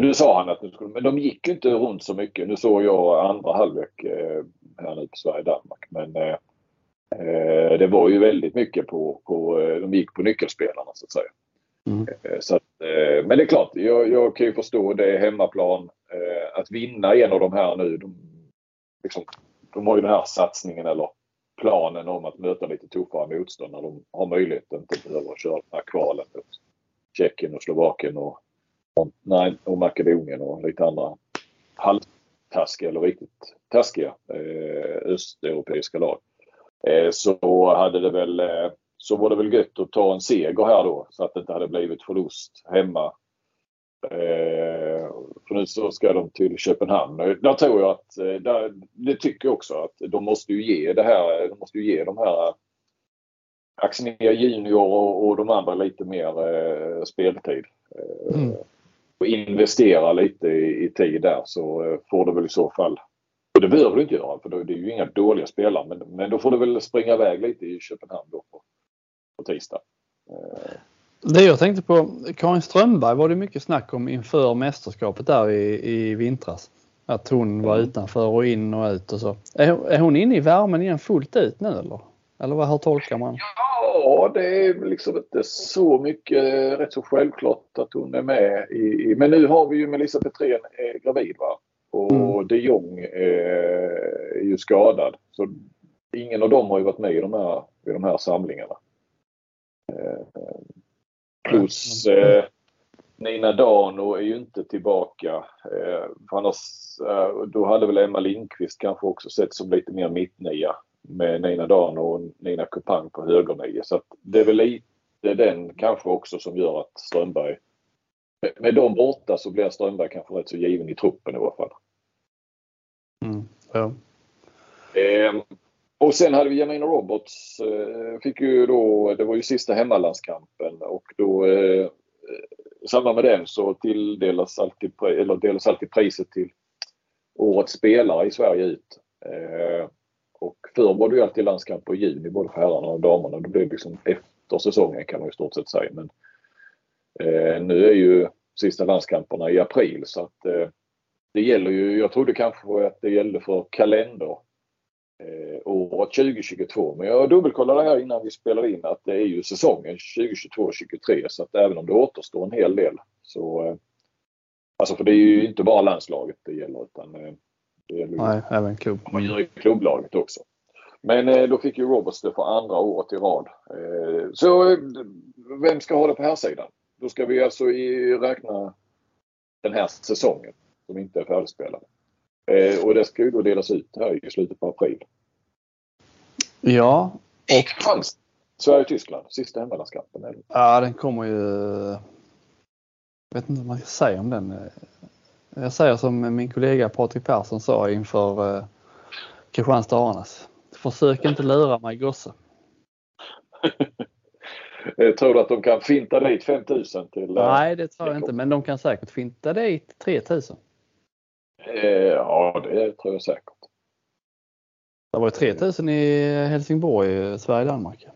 Speaker 2: Nu sa han att de skulle, men de gick ju inte runt så mycket. Nu såg jag andra halvlek eh, här nu på Sverige-Danmark. Men eh, eh, det var ju väldigt mycket på, på eh, de gick på nyckelspelarna så att säga. Mm. Eh, så att, eh, men det är klart, jag, jag kan ju förstå det hemmaplan. att vinna en av de här nu. De, liksom, de har ju den här satsningen eller planen om att möta lite tuffare motstånd när de har möjligheten. Inte behöver köra den här kvalen mot Tjeckien och Slovakien och, och, nej, och Makedonien och lite andra halvtaskiga eller riktigt taskiga eh, östeuropeiska lag. Eh, så hade det väl eh, så var det väl gött att ta en seger här då så att det inte hade blivit förlust hemma. Eh, för nu så ska de till Köpenhamn. Där tror jag att, eh, där, det tycker jag också att de måste ju ge det här, de måste ju ge de här Axnér Junior och, och de andra lite mer eh, speltid. Eh, mm. Och investera lite i, i tid där så får det väl i så fall och det behöver du inte göra för det är ju inga dåliga spelare men, men då får du väl springa iväg lite i Köpenhamn då på, på tisdag. Eh,
Speaker 1: det jag tänkte på, Karin Strömberg var det mycket snack om inför mästerskapet där i, i vintras. Att hon var mm. utanför och in och ut och så. Är, är hon inne i värmen igen fullt ut nu eller? Eller vad, hur tolkar man?
Speaker 2: Ja, det är liksom inte så mycket rätt så självklart att hon är med i, men nu har vi ju Melissa Petrén är gravid va? Och mm. de Jong är ju skadad. Så ingen av dem har ju varit med i de här, i de här samlingarna. Eh, plus eh, Nina Dano är ju inte tillbaka. Eh, annars, eh, då hade väl Emma Lindqvist kanske också sett som lite mer mittnia med Nina Dano och Nina Kupang på högernia. Så det är väl lite den kanske också som gör att Strömberg med dem borta så blir Strömberg kanske rätt så given i truppen i alla fall.
Speaker 1: Mm, ja.
Speaker 2: Eh, och sen hade vi Janina Roberts. Eh, fick ju då, det var ju sista hemmalandskampen och då eh, i samband med den så tilldelas alltid, eller delas alltid priset till årets spelare i Sverige ut. Eh, och förr var det ju alltid landskamper i juni både för herrarna och damerna. Det blev liksom efter säsongen kan man ju stort sett säga. Men nu är ju sista landskamperna i april så att eh, det gäller ju, jag trodde kanske att det gällde för kalender eh, året 2022. Men jag dubbelkollade här innan vi spelade in att det är ju säsongen 2022-23 så att även om det återstår en hel del så eh, Alltså för det är ju inte bara landslaget det gäller utan eh, det gäller
Speaker 1: Nej, även klubb.
Speaker 2: man gör i klubblaget också. Men eh, då fick ju Roberts det för andra året i rad. Eh, så eh, vem ska ha det på här sidan? Då ska vi alltså i, räkna den här säsongen som inte är färdigspelade. Eh, och det ska ju då delas ut här i slutet på april.
Speaker 1: Ja.
Speaker 2: Och Sverige-Tyskland, sista hemmalandskampen.
Speaker 1: Ja, den kommer ju... Jag vet inte vad man ska säga om den. Jag säger som min kollega Patrik Persson sa inför eh, Kristianstad Arnas. Försök inte lura mig gosse.
Speaker 2: tror du att de kan finta dit 5000 till? Eh,
Speaker 1: Nej, det tror jag inte, men de kan säkert finta dit 3000.
Speaker 2: Eh, ja, det tror jag säkert.
Speaker 1: Det var 3000 i Helsingborg, Sverige-Danmark.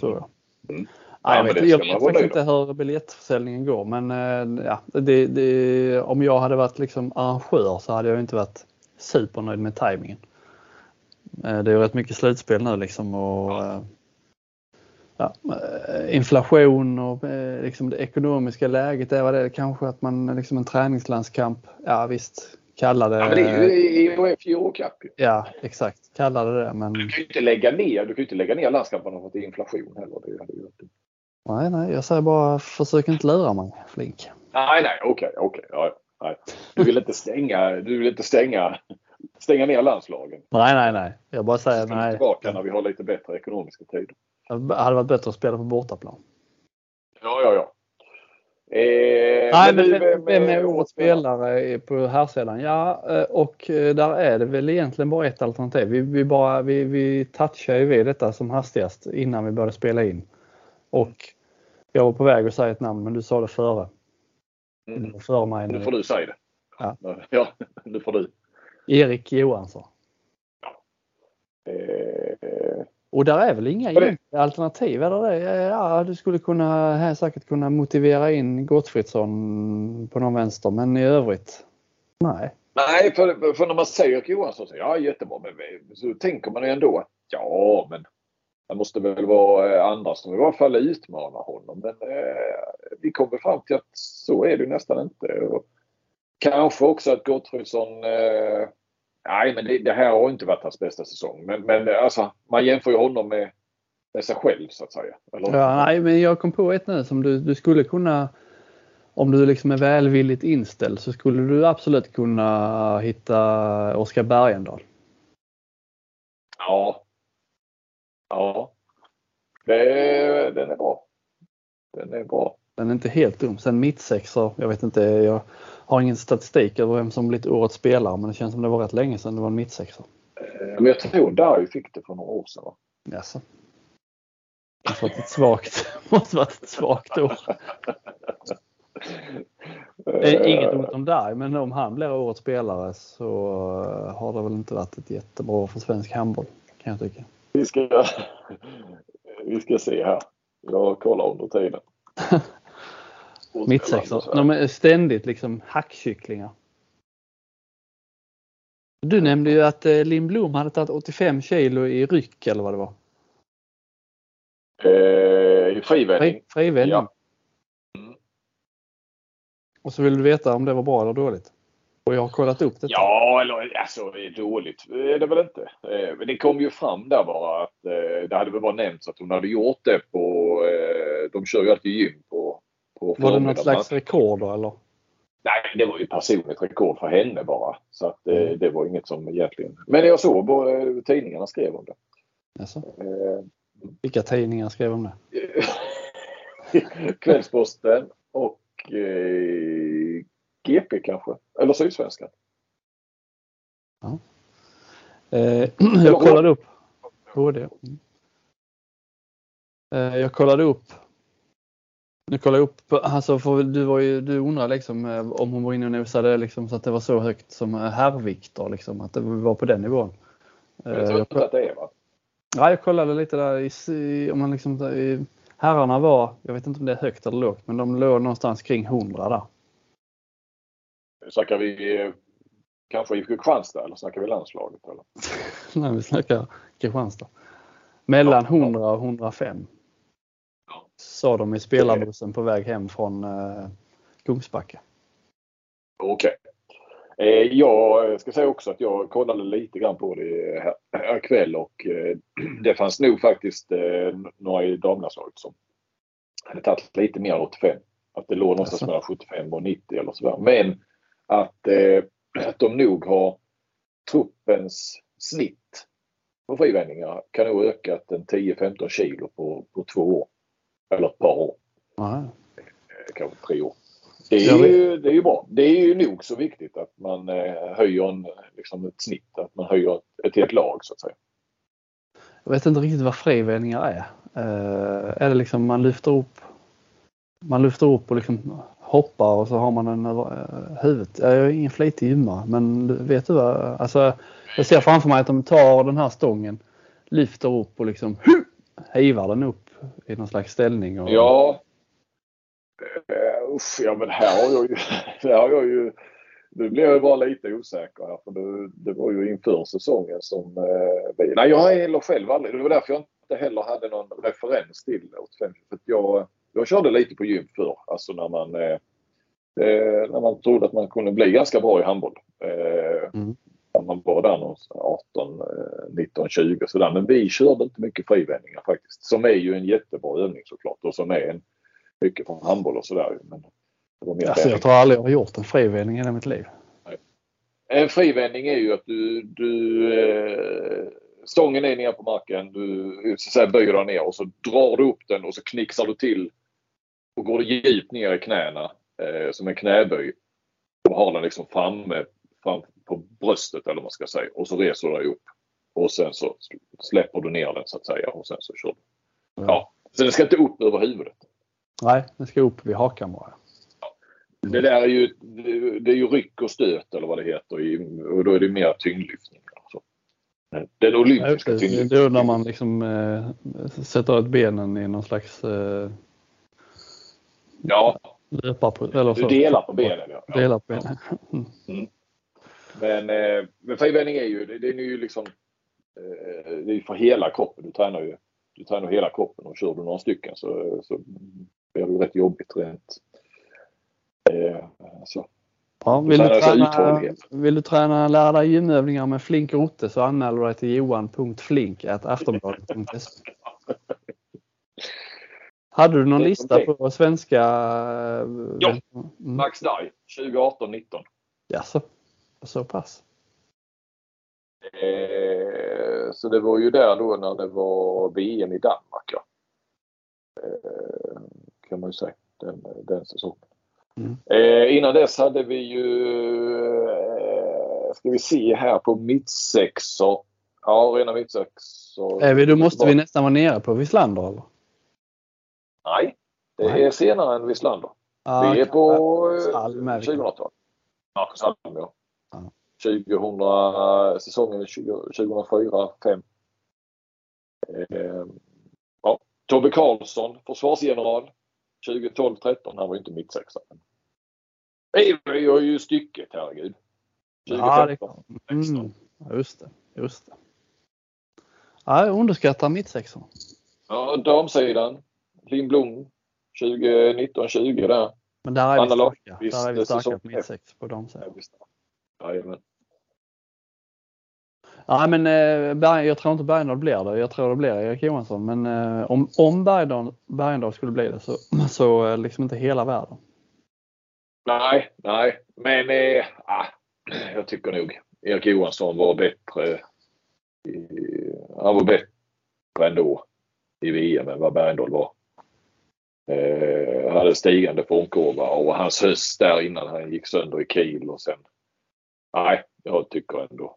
Speaker 1: Tror jag. Mm. Nej, jag vet, jag vet faktiskt inte hur biljettförsäljningen går men ja, det, det, om jag hade varit liksom arrangör så hade jag inte varit supernöjd med tajmingen. Det är ju rätt mycket slutspel nu liksom och ja, inflation och liksom det ekonomiska läget. Det var det kanske att man liksom en träningslandskamp. Ja visst, kalla det.
Speaker 2: Ja, men det är ju EHF Eurocup.
Speaker 1: Ja exakt, kalla det. Men...
Speaker 2: Du kan ju inte lägga ner, du kan inte lägga ner landskamperna för att det är inflation heller. Det hade ju
Speaker 1: Nej, nej, jag säger bara försök inte lura mig Flink.
Speaker 2: Nej, nej, okej, okay, okej. Okay, ja, Du vill inte stänga, du vill inte stänga, stänga ner landslagen?
Speaker 1: Nej, nej, nej. Jag bara säger
Speaker 2: nej. tillbaka när vi har lite bättre ekonomiska tider.
Speaker 1: Det hade varit bättre att spela på bortaplan.
Speaker 2: Ja, ja, ja.
Speaker 1: Eh, Nej, men vem, vem är årets spelare på här sidan? Ja, eh, och eh, där är det väl egentligen bara ett alternativ. Vi, vi, bara, vi, vi touchar ju vid detta som hastigast innan vi började spela in. Och jag var på väg att säga ett namn men du sa det före.
Speaker 2: Mm. Före mig. Nu får du säga det.
Speaker 1: Ja.
Speaker 2: ja, nu får du.
Speaker 1: Erik Johansson.
Speaker 2: Ja. Eh,
Speaker 1: Och där är väl inga
Speaker 2: det-
Speaker 1: alternativ? Eller det? Ja, du skulle kunna, här säkert kunna motivera in Gottfridsson på någon vänster, men i övrigt? Nej.
Speaker 2: Nej, för, för när man säger Johansson så ja jättebra, men så tänker man ju ändå att ja, men det måste väl vara eh, andra som i alla fall utmanar honom. Men eh, vi kommer fram till att så är det nästan inte. Och kanske också att Gottfridsson eh, Nej, men det, det här har inte varit hans bästa säsong. Men, men alltså, man jämför ju honom med, med sig själv så att säga. Eller?
Speaker 1: Ja, nej, men jag kom på ett nu som du, du skulle kunna om du liksom är välvilligt inställd så skulle du absolut kunna hitta Oskar Bergendahl.
Speaker 2: Ja. Ja. Det, den är bra. Den är bra.
Speaker 1: Den är inte helt dum. Sen mittsexor, jag vet inte, jag har ingen statistik över vem som blivit årets spelare men det känns som det var rätt länge sedan det var en mittsexor.
Speaker 2: Eh, Men jag tror Darry fick det för några år sedan. Va?
Speaker 1: Jaså. Det måste varit ett svagt, måste varit ett svagt år. Inget ont om där, men om han blir årets spelare så eh, har det väl inte varit ett jättebra år för svensk handboll kan jag tycka.
Speaker 2: Vi ska, vi ska se här. Jag kollar under tiden.
Speaker 1: Mittsexor. De är ständigt liksom hackkycklingar. Du nämnde ju att eh, Linn Blom hade tagit 85 kilo i ryck eller vad det var.
Speaker 2: Eh, frivändning.
Speaker 1: Fri, frivändning.
Speaker 2: Ja. Mm.
Speaker 1: Och så vill du veta om det var bra eller dåligt. Och jag har kollat upp detta.
Speaker 2: Ja, eller alltså det är dåligt är det väl inte. Eh, Men det kom ju fram där bara att eh, det hade väl bara nämnts att hon hade gjort det på... eh, De kör ju alltid gym på
Speaker 1: var det något slags rekord då eller?
Speaker 2: Nej, det var ju personligt rekord för henne bara. Så att
Speaker 1: Mm.
Speaker 2: eh, det var inget som egentligen... Men jag såg på eh, tidningarna skrev om det.
Speaker 1: Alltså,
Speaker 2: Eh,
Speaker 1: vilka tidningar skrev om det?
Speaker 2: Kvällsposten och eh, GP kanske. Eller Sydsvenskan.
Speaker 1: Eh, jag kollade upp HD. Mm. Eh, jag kollade upp. Nu kollade jag upp, alltså för du, var ju, du undrar liksom eh, om hon var inne och nosade liksom så att det var så högt som eh, herrvikter liksom, att det var på den nivån. Eh,
Speaker 2: Jag tror
Speaker 1: jag,
Speaker 2: inte att det är va?
Speaker 1: ja, jag kollade lite där i, i- om man liksom, i, herrarna var, jag vet inte om det är högt eller lågt, men de låg någonstans kring 100 där.
Speaker 2: Snackar vi eh, kanske IFK Kristianstad eller snackar vi landslaget? Eller?
Speaker 1: När vi snackar Kristianstad. Mellan
Speaker 2: Ja, ja.
Speaker 1: 100 och 105. Sa de i spelarbussen på väg hem från eh, Kungsbacka.
Speaker 2: Okej. Eh, jag ska säga också att jag kollade lite grann på det här, här kväll och eh, det fanns nog faktiskt eh, några i damlandslaget som hade tagit lite mer än 85. Att det låg någonstans mellan 75 och 90 eller sådär. Men att, att de nog har truppens snitt på frivändningar kan nog ökat en 10-15 kilo på, på två år. Eller ett par år. Eh, kanske tre år. Det är, ju, det är ju bra. Det är ju nog så viktigt att man eh, höjer en, liksom ett snitt. Att man höjer ett, ett helt lag så att säga.
Speaker 1: Jag vet inte riktigt vad frivändningar är. Eh, är det liksom man lyfter upp man lyfter upp och liksom hoppar och så har man den över huvudet. Jag är ingen flitig gymmare men vet du vad? Alltså, jag ser framför mig att de tar den här stången, lyfter upp och liksom hivar den upp i någon slags ställning. Och,
Speaker 2: Ja. Usch, ja men här har jag ju... Här har jag ju nu blir jag bara lite osäker här för det, det var ju inför säsongen som... eh, vi, nej jag har heller själv aldrig... Det var därför jag inte heller hade någon referens till 85. För jag, jag körde lite på gym förr. Alltså när man... Eh, eh, när man trodde att man kunde bli ganska bra i handboll. Eh,
Speaker 1: Mm.
Speaker 2: Man var där någonstans 18, eh, 19, 20 sådär. Men vi körde inte mycket frivändningar faktiskt. Som är ju en jättebra övning såklart och som är en mycket från handboll och sådär. Men
Speaker 1: Alltså, jag tror aldrig jag har gjort en frivändning i hela mitt liv.
Speaker 2: En frivändning är ju att du, du eh, stången är nere på marken. Du så säga, böjer dig ner och så drar du upp den och så knixar du till. Och går djupt ner i knäna eh, som en knäböj. Och har den liksom framme fram på bröstet eller vad man ska säga. Och så reser du dig upp. Och sen så släpper du ner den så att säga och sen så kör du. Ja. Så den ska inte upp över huvudet.
Speaker 1: Nej, den ska upp vid hakan bara.
Speaker 2: Det där är ju, det- är ju ryck och stöt eller vad det heter. Och då är det mer tyngdlyftning. Så. Den olympiska
Speaker 1: Det är när man liksom äh, sätter ut benen i någon slags äh,
Speaker 2: ja.
Speaker 1: löpar eller
Speaker 2: så. Du delar på benen ja.
Speaker 1: Delar på benen.
Speaker 2: Mm. Men, äh, men frivändning är ju, det, det är ju liksom det är för hela kroppen. Du tränar ju du tränar hela kroppen och kör du några stycken så, så blir det rätt jobbigt rent. Eh, så.
Speaker 1: Ja, vill, du träna, vill du träna lära dig gymövningar med Flink Rotte så anmäler du dig till johan.flink.aftonbladet.se Hade du någon lista på svenska?
Speaker 2: Ja, mm. Max Dye 2018-19.
Speaker 1: Jaså, så pass?
Speaker 2: Eh, så det var ju där då när det var VM i Danmark. Ja. Eh, kan man ju säga, den, den säsongen. Mm. Eh, innan dess hade vi ju, ska vi se här på mittsexor. Ja, rena mittsexor.
Speaker 1: Är vi, då måste vi nästan vara nere på Wislander eller?
Speaker 2: Nej, det Nej. är senare än Wislander. Ah, vi är på eh, 2000-talet. Marcus Alm ja. 2000, säsongen 2004-2005. Eh, ja, Tobbe Karlsson, försvarsgeneral. 2012-13. Han var ju inte mittsexa. Nej, vi har ju stycket, herregud.
Speaker 1: 2015. Ja, det, mm, just det. Just det. Ja, jag underskattar mittsexorna.
Speaker 2: Ja, damsidan. Lindblom 2019-20 där.
Speaker 1: Men där är vi starka. Där är vi starka på mittsex på damsidan. Jajamän. Nej men eh, jag tror inte Bergendahl blir det. Jag tror det blir Erik Johansson. Men eh, om, om Bergendahl, Bergendahl skulle bli det så, så eh, liksom inte hela världen.
Speaker 2: Nej, nej. Men eh, ah, jag tycker nog Erik Johansson var bättre. I, han var bättre ändå i VM än vad Bergendahl var. Eh, hade stigande formkurva och hans höst där innan han gick sönder i Kiel och sen. Nej, jag tycker ändå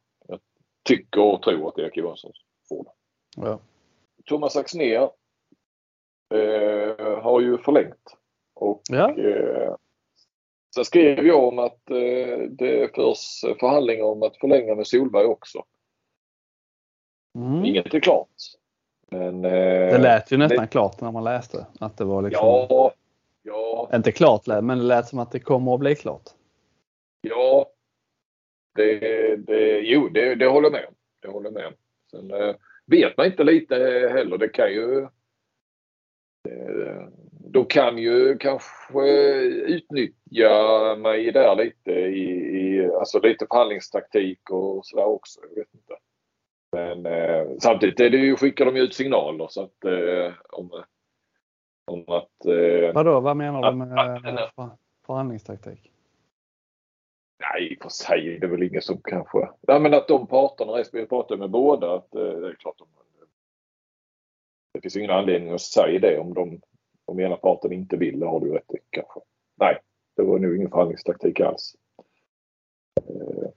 Speaker 2: tycker och tror att Erik Johansson får det. Ja. Thomas Axnér eh, har ju förlängt. Och ja. eh, Sen skrev jag om att eh, det förs förhandlingar om att förlänga med Solberg också. Mm. Inget är klart. Men, eh,
Speaker 1: det lät ju nästan det... klart när man läste. Att det var liksom...
Speaker 2: Ja, ja.
Speaker 1: Inte klart men det lät som att det kommer att bli klart.
Speaker 2: Ja, det, det, jo, det, det håller med om. Det håller med om. Sen eh, vet man inte lite heller. Det kan ju... Eh, de kan ju kanske utnyttja mig där lite i, i alltså lite förhandlingstaktik och sådär också. Jag vet inte. Men eh, samtidigt är det ju, skickar de ju ut signaler så att eh, om, om att... Eh,
Speaker 1: Vadå, vad menar du med att, förhandlingstaktik?
Speaker 2: Nej, i och för sig är det väl ingen som kanske... Ja, men att de parterna, respektive pratar med båda, att eh, det är klart de, Det finns ingen anledning att säga det om de om ena parten inte vill, det har du rätt i kanske. Nej, det var nog ingen förhandlingstaktik alls. Eh,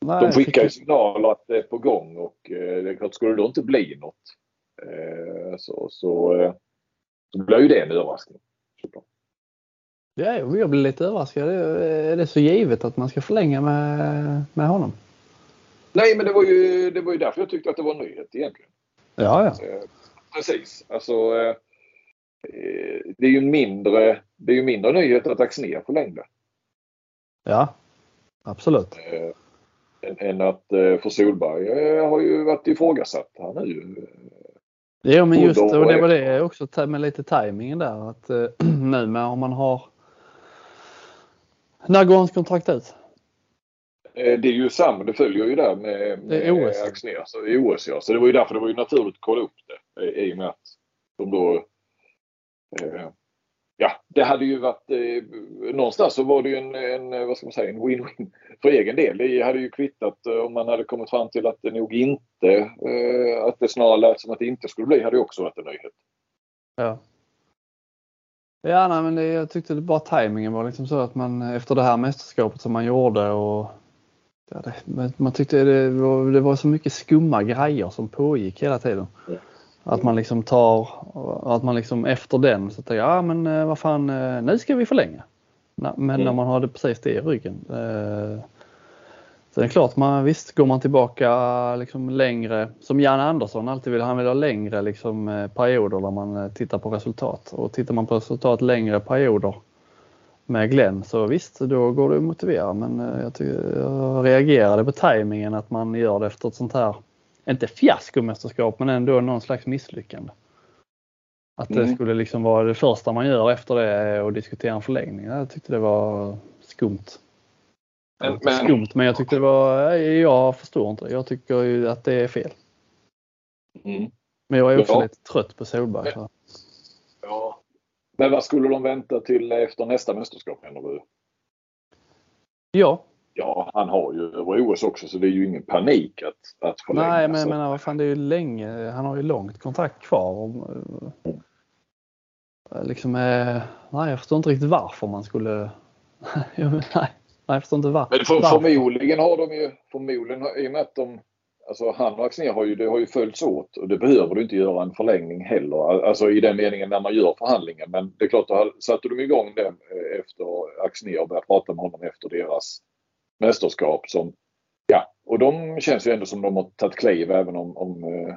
Speaker 2: Nej, de skickar ju signaler att det är på gång och eh, det är klart, skulle det då inte bli något så, så, så blir ju det en överraskning. Såklart.
Speaker 1: Ja, jag blir lite överraskad. Är det så givet att man ska förlänga med, med honom?
Speaker 2: Nej, men det var, ju, det var ju därför jag tyckte att det var en nyhet egentligen.
Speaker 1: Ja, ja.
Speaker 2: Eh, precis. Alltså, eh, det är ju mindre, det är ju mindre nyhet att Axnér förlängde.
Speaker 1: Ja, absolut.
Speaker 2: Äh, än att för Solberg har ju varit ifrågasatt. Han är ju
Speaker 1: Ja men just det, och det var det också med lite tajmingen där att nu med om man har när går hans kontrakt ut?
Speaker 2: Eh, det är ju samma, det följer ju där med, med OS. Så i OS ja. Så det var ju därför det var ju naturligt att kolla upp det i och med att de då eh, Ja, det hade ju varit eh, någonstans så var det ju en, en, vad ska man säga, en win-win för egen del. Det hade ju kvittat om man hade kommit fram till att det nog inte, eh, att det snarare lät som att det inte skulle bli, hade ju också varit en nyhet.
Speaker 1: Ja. Ja, nej, men det, jag tyckte det bara tajmingen var liksom så att man efter det här mästerskapet som man gjorde och ja, det, man tyckte det var, det var så mycket skumma grejer som pågick hela tiden. Mm. Att man liksom tar, att man liksom efter den så tänker ja men eh, vad fan eh, nu ska vi förlänga. Men mm. när man har det precis det i ryggen. Eh, Det är klart, man, visst går man tillbaka liksom längre, som Jan Andersson alltid vill, han vill ha längre liksom, eh, perioder där man eh, tittar på resultat. Och tittar man på resultat längre perioder med Glenn så visst, då går det att motivera. Men eh, jag, tycker, jag reagerade på tajmingen att man gör det efter ett sånt här, inte fiaskomästerskap, men ändå någon slags misslyckande. Att det
Speaker 2: Mm.
Speaker 1: skulle liksom vara det första man gör efter det att diskutera en förlängning. Jag tyckte det var skumt.
Speaker 2: Men, men,
Speaker 1: skumt, men jag tyckte det var, jag förstår inte. Jag tycker ju att det är fel.
Speaker 2: mm,
Speaker 1: Men jag är också
Speaker 2: Ja.
Speaker 1: lite trött på Solberg. Så.
Speaker 2: ja. men vad skulle de vänta till efter nästa mästerskap menar du?
Speaker 1: Ja,
Speaker 2: Ja, han har ju över OS också så det är ju ingen panik att, att förlänga.
Speaker 1: nej men jag menar vad fan det är ju länge, han har ju långt kontrakt kvar. Och, eh, liksom, eh, nej jag förstår inte riktigt varför man skulle, nej, nej förstår inte var,
Speaker 2: Men för, förmodligen har de ju, förmodligen har- i och med att de, alltså han och Axnér har ju, det har ju följts åt och det behöver du inte göra en förlängning heller. Alltså i den meningen när man gör förhandlingen. Men det är klart, då satte de igång den eh, efter Axnér och började prata med honom efter deras mästerskap som, ja, och de känns ju ändå som de har tagit kliv även om, om eh,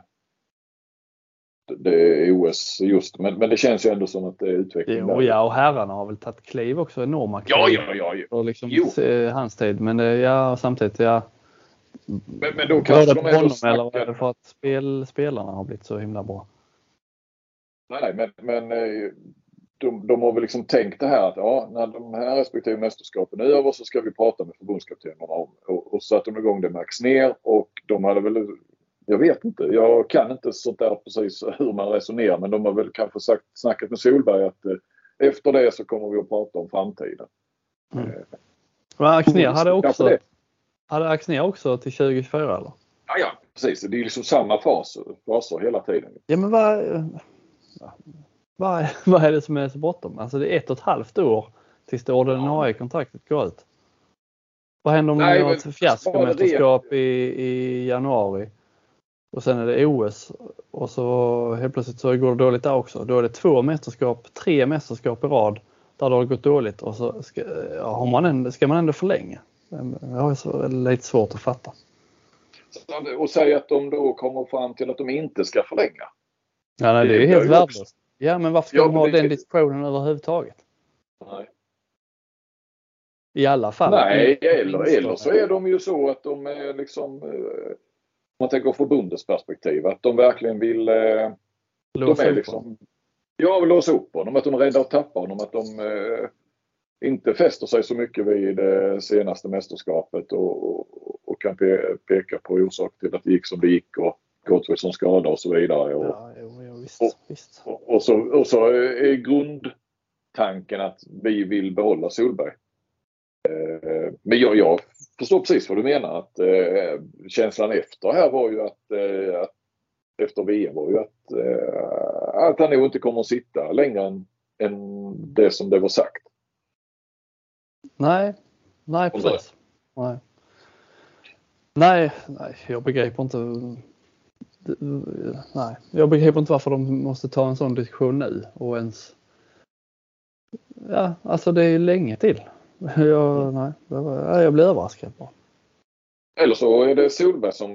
Speaker 2: det är OS just. Men, men det känns ju ändå som att det är utveckling
Speaker 1: Jo, ja, och herrarna har väl tagit kliv också, enorma kliv.
Speaker 2: Ja, ja, ja. ja.
Speaker 1: Och liksom
Speaker 2: Jo.
Speaker 1: hans tid. Men ja, samtidigt, ja.
Speaker 2: Men, men då kanske
Speaker 1: det
Speaker 2: de
Speaker 1: på
Speaker 2: ändå
Speaker 1: honom eller är det för att spel, spelarna har blivit så himla bra?
Speaker 2: Nej, nej, men, men eh, de, de har väl liksom tänkt det här att ja, när de här respektive mästerskapen är över så ska vi prata med förbundskaptenerna om. Och, och så satte de igång det med Axnér och de hade väl, jag vet inte, jag kan inte sånt där precis hur man resonerar men de har väl kanske sagt, snackat med Solberg att eh, efter det så kommer vi att prata om framtiden.
Speaker 1: Men Axnér hade också,
Speaker 2: det.
Speaker 1: hade Axnér också till 2024 eller?
Speaker 2: Ja, ja, precis. Det är liksom samma faser, faser hela tiden.
Speaker 1: Ja men vad, vad, vad är det som är så bråttom? Alltså det är ett och ett halvt år tills det ordinarie kontraktet går ut. Vad händer om
Speaker 2: Nej,
Speaker 1: gör
Speaker 2: men
Speaker 1: ett fiaskomästerskap i, i januari och sen är det OS och så helt plötsligt så går det dåligt där också. Då är det två mästerskap, tre mästerskap i rad där det har gått dåligt och så ska, ja, man ändå, ska man ändå förlänga. Jag har så lite svårt att fatta.
Speaker 2: Och säga att de då kommer fram till att de inte ska förlänga.
Speaker 1: Ja, nej, det är
Speaker 2: Det
Speaker 1: ju helt
Speaker 2: ju också.
Speaker 1: värdelöst. Ja, men varför ska
Speaker 2: Ja,
Speaker 1: de ha
Speaker 2: det-
Speaker 1: den diskussionen överhuvudtaget?
Speaker 2: Nej.
Speaker 1: I alla fall.
Speaker 2: Nej, eller, eller så är de ju så att de är liksom, eh, man tänker förbundets perspektiv, att de verkligen vill, eh, de
Speaker 1: Låsa
Speaker 2: är
Speaker 1: upp
Speaker 2: liksom, ja, vill låsa upp honom, att de är rädda att tappa honom, att de eh, inte fäster sig så mycket vid det senaste mästerskapet och, och, och kan pe peka på orsak till att det gick som det gick och Gottfridsson skada och så vidare. Och,
Speaker 1: Ja, jo, visst,
Speaker 2: Och-
Speaker 1: visst.
Speaker 2: och, och, så, och så är grundtanken att vi vill behålla Solberg. Eh, Men jag, jag förstår precis vad du menar. Att, eh, känslan efter här var ju att, eh, att efter VM var ju att, eh, att han nog inte kommer att sitta längre än, än det som det var sagt.
Speaker 1: Nej, nej precis. Nej. Nej, nej, jag begriper inte. Nej, jag begriper inte varför de måste ta en sån diskussion nu och ens. Ja, alltså det är ju länge till. Jag, nej, var- ja, jag blir överraskad bara.
Speaker 2: Eller så är det Solberg som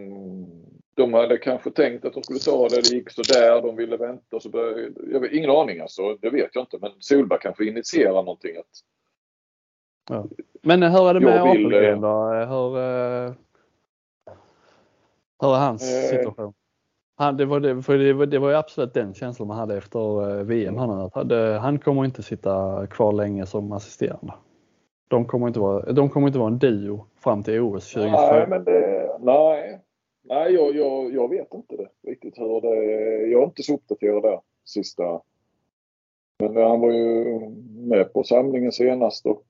Speaker 2: de hade kanske tänkt att de skulle ta det. Det gick så där. De ville vänta. Så började, jag vet, ingen aning alltså. Det vet jag inte. Men Solberg kanske initierar någonting. Att,
Speaker 1: Men hur är det med Apelgren
Speaker 2: eh,
Speaker 1: då? Hur, eh, hur är hans
Speaker 2: Eh.
Speaker 1: situation? Han, det, var det, för det, var, det var ju absolut den känslan man hade efter eh, VM. Han, hade, han kommer inte sitta kvar länge som assisterande. De kommer inte vara, de kommer inte vara en duo fram till OS 2024.
Speaker 2: nej, men det, nej. Nej, jag, jag, jag vet inte det, riktigt hur det Jag är inte så uppdaterad där sista. Men han var ju med på samlingen senast och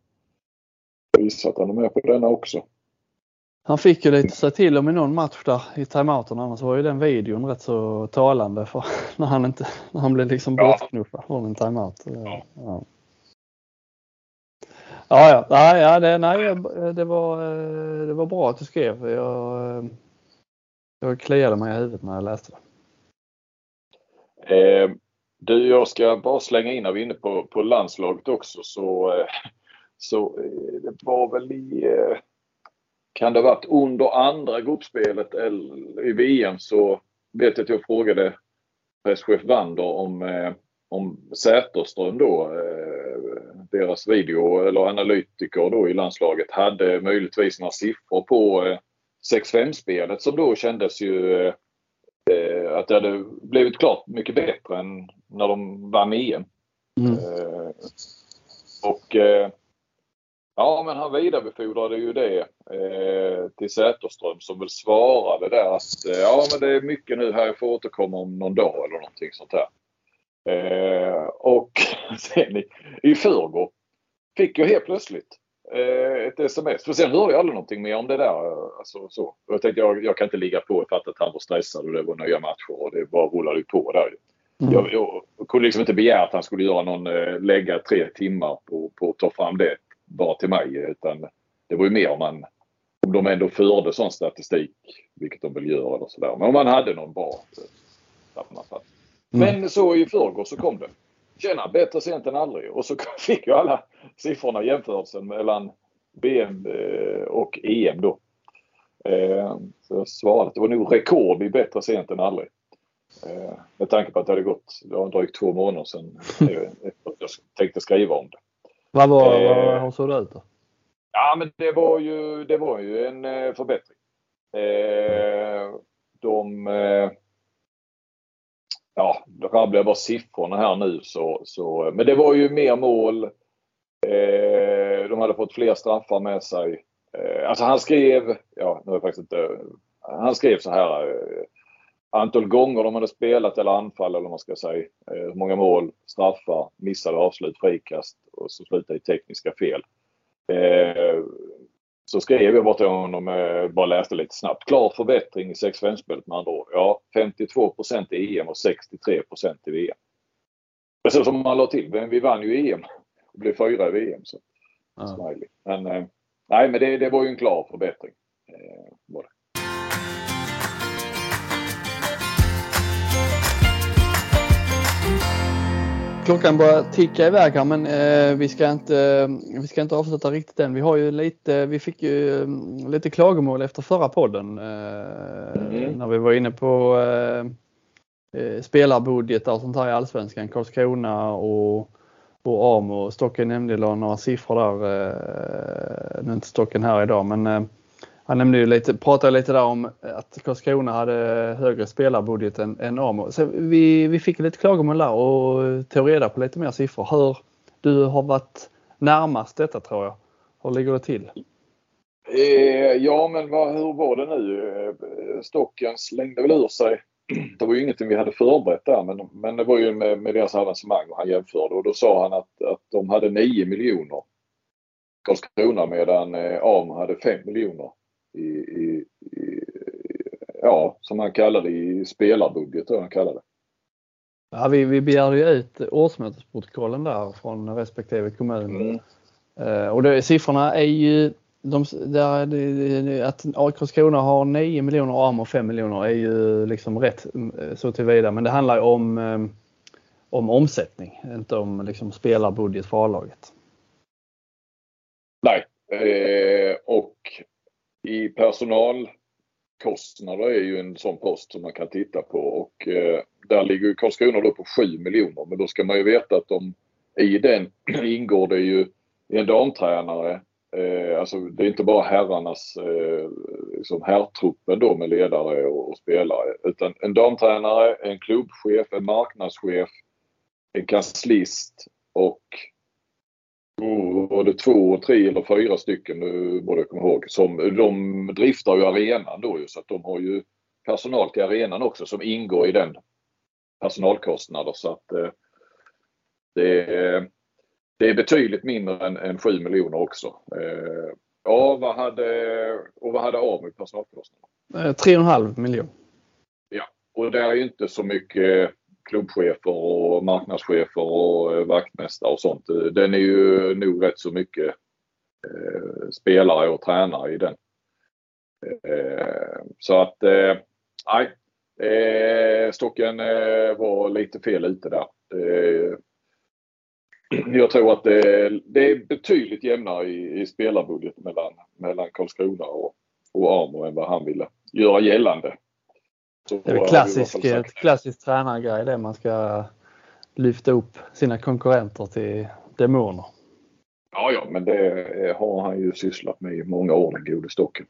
Speaker 2: visat att han är med på denna också.
Speaker 1: Han fick ju lite sig till om i någon match där i timeouten. Annars var ju den videon rätt så talande för när han, inte, när han blev liksom
Speaker 2: Ja.
Speaker 1: bortknuffad från en timeout. Ja. Ja. Ja, ja, nej, ja det, nej, det, var, eh, det var bra att du skrev. Jag, eh, jag kliade mig i huvudet när jag läste det.
Speaker 2: Eh, du, jag ska bara slänga in när vi är inne på, på landslaget också. Så, eh, så det var väl i... Kan det ha varit under andra gruppspelet i VM så vet jag att jag frågade presschef Wander om, om Säterström då, eh, deras video eller analytiker då i landslaget hade möjligtvis några siffror på eh, 6-5-spelet som då kändes ju eh, att det hade blivit klart mycket bättre än när de vann EM. Mm. Eh, och eh, Ja, men han vidarebefordrade ju det eh, till Säterström som väl svarade där att eh, ja, men det är mycket nu här. Jag får återkomma om någon dag eller någonting sånt här. Eh, och sen i, i förrgår fick jag helt plötsligt eh, ett sms. För sen hörde jag aldrig någonting mer om det där. Alltså, så. Och jag tänkte jag, jag kan inte ligga på för att han var stressad och det var nya matcher och det bara rullade på där. Mm. Jag, jag, kunde liksom inte begära att han skulle göra någon, eh, lägga tre timmar på, på att ta fram det bara till mig. Utan det var ju mer om man om de ändå förde sån statistik, vilket de väl gör eller sådär. Men om man hade någon bra sammanfattning. Mm. Men så i förrgår så kom det. Tjena, bättre sent än aldrig. Och så fick jag alla siffrorna i jämförelsen mellan VM eh, och EM då. Eh, så jag svarade att det var nog rekord i bättre sent än aldrig. Eh, med tanke på att det hade gått, det var drygt två månader sedan jag tänkte skriva om det.
Speaker 1: Vad var, eh, hur såg det ut då?
Speaker 2: Ja men det var ju, det var ju en förbättring. De Ja, då rabblar jag bara siffrorna här nu så, så men det var ju mer mål. Eh, de hade fått fler straffar med sig. Eh, alltså han skrev, ja nu är jag faktiskt inte, han skrev så här eh, antal gånger de hade spelat eller anfall eller vad man ska säga. Eh, många mål, straffar, missade avslut, frikast och så slutade i tekniska fel. Eh, så skrev jag bara till honom, eh, bara läste lite snabbt. Klar förbättring i 6-5-spelet med andra ord. Ja, 52% i EM och 63% i VM. Precis som man la till, men vi vann ju EM och blev fyra i VM. Så. Ja. Smiley. Men, eh, nej, men det, det var ju en klar förbättring. Eh, var det.
Speaker 1: Klockan börjar ticka iväg här men eh, vi, ska inte, vi ska inte avsluta riktigt än. Vi har ju lite, vi fick ju mm, lite klagomål efter förra podden eh, mm. när vi var inne på eh, eh spelarbudgetar och sånt här i Allsvenskan. Karlskrona och, och Amo. Stocken nämnde några siffror där. Eh, nu är inte Stocken här idag men eh, han nämnde ju lite, pratade lite där om att Karlskrona hade högre spelarbudget än, än Amo. Så vi, vi fick lite klagomål där och tog reda på lite mer siffror. Hur, du har varit närmast detta tror jag. Hur ligger det till?
Speaker 2: Eh, ja men vad, hur var det nu? Stocken slängde väl ur sig. Det var ju ingenting vi hade förberett där men, men det var ju med, med deras avancemang och han jämförde och då sa han att, att de hade 9 miljoner Karlskrona medan eh, AM hade 5 miljoner i, i, i, ja, som han kallar det i spelarbudget, tror han kallar det.
Speaker 1: Ja, vi, vi begärde ju ut årsmötesprotokollen där från respektive kommun. Mm. Uh, och det, siffrorna är ju de, där, att Karlskrona har 9 miljoner och Amo 5 miljoner är ju liksom rätt eh, så tillvida. Men det handlar om, um, om omsättning, inte om liksom spelarbudget för A-laget.
Speaker 2: Nej, eh, och i personalkostnader är ju en sån post som man kan titta på och eh, där ligger Karlskrona då på 7 miljoner men då ska man ju veta att de, i den ingår det ju en damtränare Eh, alltså det är inte bara herrarnas, eh, liksom herrtruppen då med ledare och, och, spelare utan en damtränare, en klubbchef, en marknadschef, en kanslist och var det två, tre eller fyra stycken, nu borde jag komma ihåg, som de driftar ju arenan då ju så att de har ju personal till arenan också som ingår i den personalkostnader så att eh, det, det är betydligt mindre än, än 7 miljoner också. Eh, ja, vad hade, och vad hade AMU personalkostnader?
Speaker 1: 3,5 miljoner.
Speaker 2: Ja, och det är ju inte så mycket klubbchefer och marknadschefer och eh, vaktmästare och sånt. Eh, den är ju nog rätt så mycket eh, spelare och tränare i den. Eh, så att eh, nej, eh, Stocken eh, var lite fel ute där. Eh, jag tror att det, det, är betydligt jämnare i, i spelarbudget mellan, mellan Karlskrona och, och Amo än vad han ville göra gällande.
Speaker 1: Det är klassisk, ett klassiskt tränargrej det man ska lyfta upp sina konkurrenter till demoner.
Speaker 2: Ja, ja, men det har han ju sysslat med i många år, den gode stocken.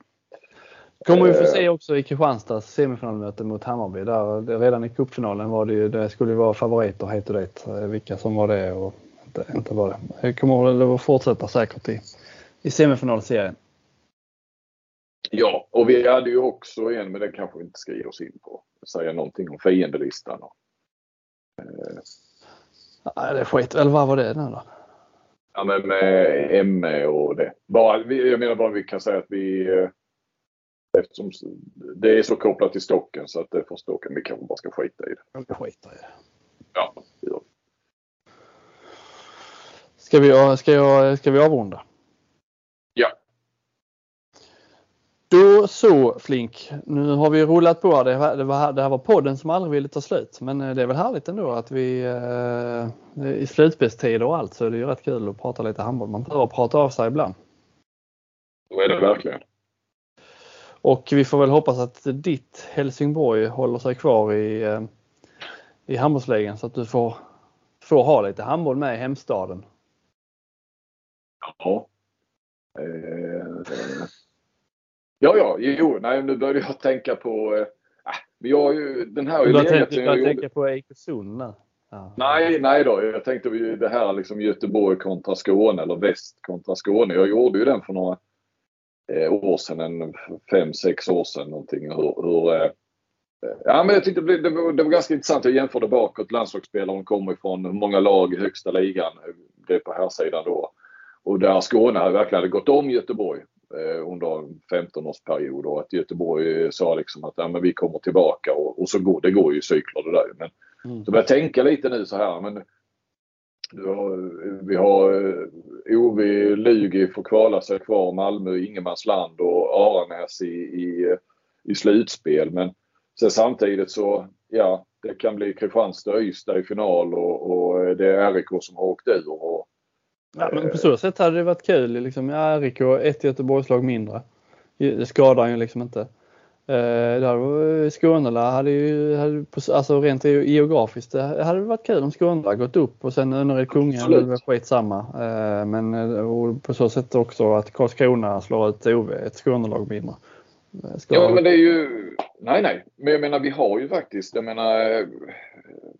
Speaker 1: Kommer vi få se också i Kristianstads semifinalmöte mot Hammarby. Där, redan i cupfinalen var det ju, det skulle ju vara favoriter hit och dit. Vilka som var det och inte, inte var det. Det kommer att fortsätta säkert i, i semifinalserien.
Speaker 2: Ja, och vi hade ju också en, men det kanske vi inte ska ge oss in på. Säga någonting om fiendelistan.
Speaker 1: Eh. Nej, det skit Eller vad var det nu då?
Speaker 2: Ja, men med ME och det. Bara, jag menar bara vi kan säga att vi eh, Eftersom det är så kopplat till stocken så att det får stocken. Vi kanske bara ska skita i det.
Speaker 1: Vi skiter i det.
Speaker 2: Ja, det gör vi.
Speaker 1: Ska vi, ska, jag, ska vi avrunda?
Speaker 2: Ja.
Speaker 1: Då så Flink. Nu har vi rullat på. Det, var, det, var, det här var podden som aldrig ville ta slut. Men eh, det är väl härligt ändå att vi eh, i slutspelstider och allt så är det ju rätt kul att prata lite handboll. Man behöver prata av sig ibland.
Speaker 2: Så är det verkligen.
Speaker 1: Och vi får väl hoppas att ditt Helsingborg håller sig kvar i, eh, i handbollsligan så att du får, får ha lite handboll med i hemstaden.
Speaker 2: Ja. Eh, ja, ja, jo, nej, nu började jag tänka på eh, men jag har ju, den här
Speaker 1: har tänkt, du börjar tänka på Eikersund nu?
Speaker 2: Ja. Nej, nej då. Jag tänkte det här liksom Göteborg kontra Skåne eller väst kontra Skåne. Jag gjorde ju den för några Eh, år sedan, en fem, sex år sedan någonting. Hur, hur eh, ja, men jag tyckte det, det, var, det var ganska intressant. Jag jämförde bakåt landslagsspelare. De kommer ifrån många lag i högsta ligan. Det är på här sidan då. Och där Skåne verkligen hade gått om Göteborg eh, under en 15-årsperiod och att Göteborg sa liksom att ja, men vi kommer tillbaka och, och så går det går ju cykler det där. Men mm. så börjar jag tänka lite nu så här. Men vi har eh, OV, Lugi får kvala sig kvar, Malmö, Ingenmansland och Aranäs i, i, i slutspel. Men sen samtidigt så, ja, det kan bli Kristianstad Ystad i final och, och det är RIK som har åkt ur. Och,
Speaker 1: ja, men på så sätt hade det varit kul. Liksom, ja, RIK, ett Göteborgslag mindre. Det skadar ju liksom inte. Eh, där Skånela hade ju, hade, alltså rent geografiskt, det hade varit kul om Skånela gått upp och sen Önnered Kungälv det varit skitsamma. Eh, men och på så sätt också att Karlskrona slår ut OV, ett Skånelag mindre.
Speaker 2: Ska... Ja men det är ju, nej nej, men jag menar vi har ju faktiskt, jag menar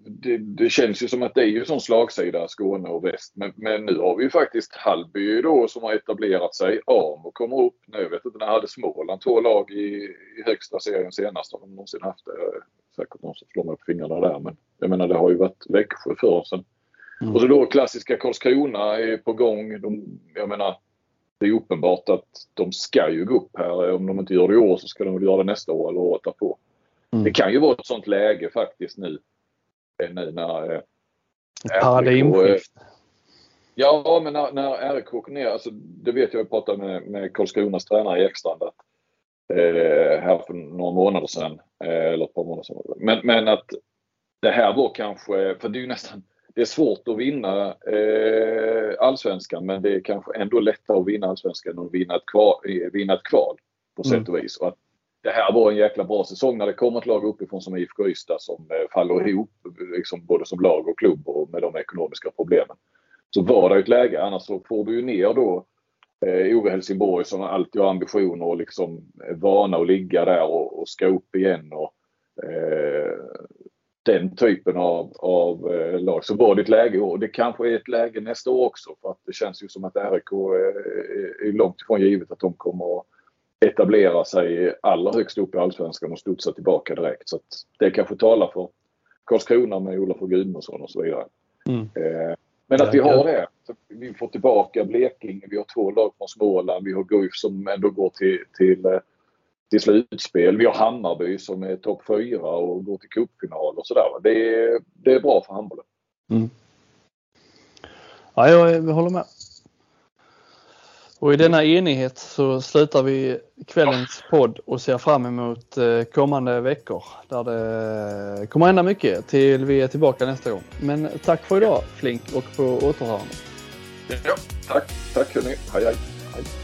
Speaker 2: det, det känns ju som att det är ju sån slagsida Skåne och väst. Men, men nu har vi ju faktiskt Hallby då som har etablerat sig. Amo kommer upp nu. Jag vet inte, när hade Småland två lag i, i högsta serien senast? Har de någonsin haft det? Säkert någon som slår mig på fingrarna där. Men jag menar det har ju varit Växjö förr. Sen. Mm. Och så då klassiska Karlskrona är på gång. De, jag menar det är uppenbart att de ska ju gå upp här. Om de inte gör det i år så ska de väl göra det nästa år eller året därpå. Mm. Det kan ju vara ett sånt läge faktiskt nu nu när...
Speaker 1: Eh, ett paradigmskifte.
Speaker 2: Ja, men när, när RIK åker ner, alltså, det vet jag, jag pratade med, med Karlskronas tränare i Ekstrand att, eh, här för några månader sedan, eh, eller ett par månader sedan. Men, men att det här var kanske, för det är ju nästan, det är svårt att vinna eh, allsvenskan men det är kanske ändå lättare att vinna allsvenskan än att vinna ett kval, vinna ett kval på sätt mm. och vis. Och att det här var en jäkla bra säsong när det kommer ett lag uppifrån som IFK Ystad som eh, faller ihop liksom både som lag och klubb och med de ekonomiska problemen. Så var det ett läge, annars så får du ju ner då eh, Ove Helsingborg som alltid har ambitioner och liksom är vana att ligga där och, och ska upp igen. Och, eh, den typen av, av eh, lag. Så var det ett läge och det kanske är ett läge nästa år också för att det känns ju som att RIK är, är långt ifrån givet att de kommer att etablera sig allra högst upp i Allsvenskan och studsa tillbaka direkt. Så det kanske talar för Karlskrona med Olof och Gudmundsson och så vidare. Mm. Eh, men att vi har det. Vi får tillbaka Blekinge, vi har två lag från Småland, vi har Guif som ändå går till, till, eh, till slutspel. Vi har Hammarby som är topp fyra och går till cupfinal och sådär. Det är, det är bra för handbollen. Mm.
Speaker 1: Ja, jag håller med. Och i denna enighet så slutar vi kvällens podd och ser fram emot eh, kommande veckor där det kommer hända mycket till vi är tillbaka nästa gång. Men tack för idag Flink och på återhörande.
Speaker 2: Ja, tack. Tack hörni. hej. hej.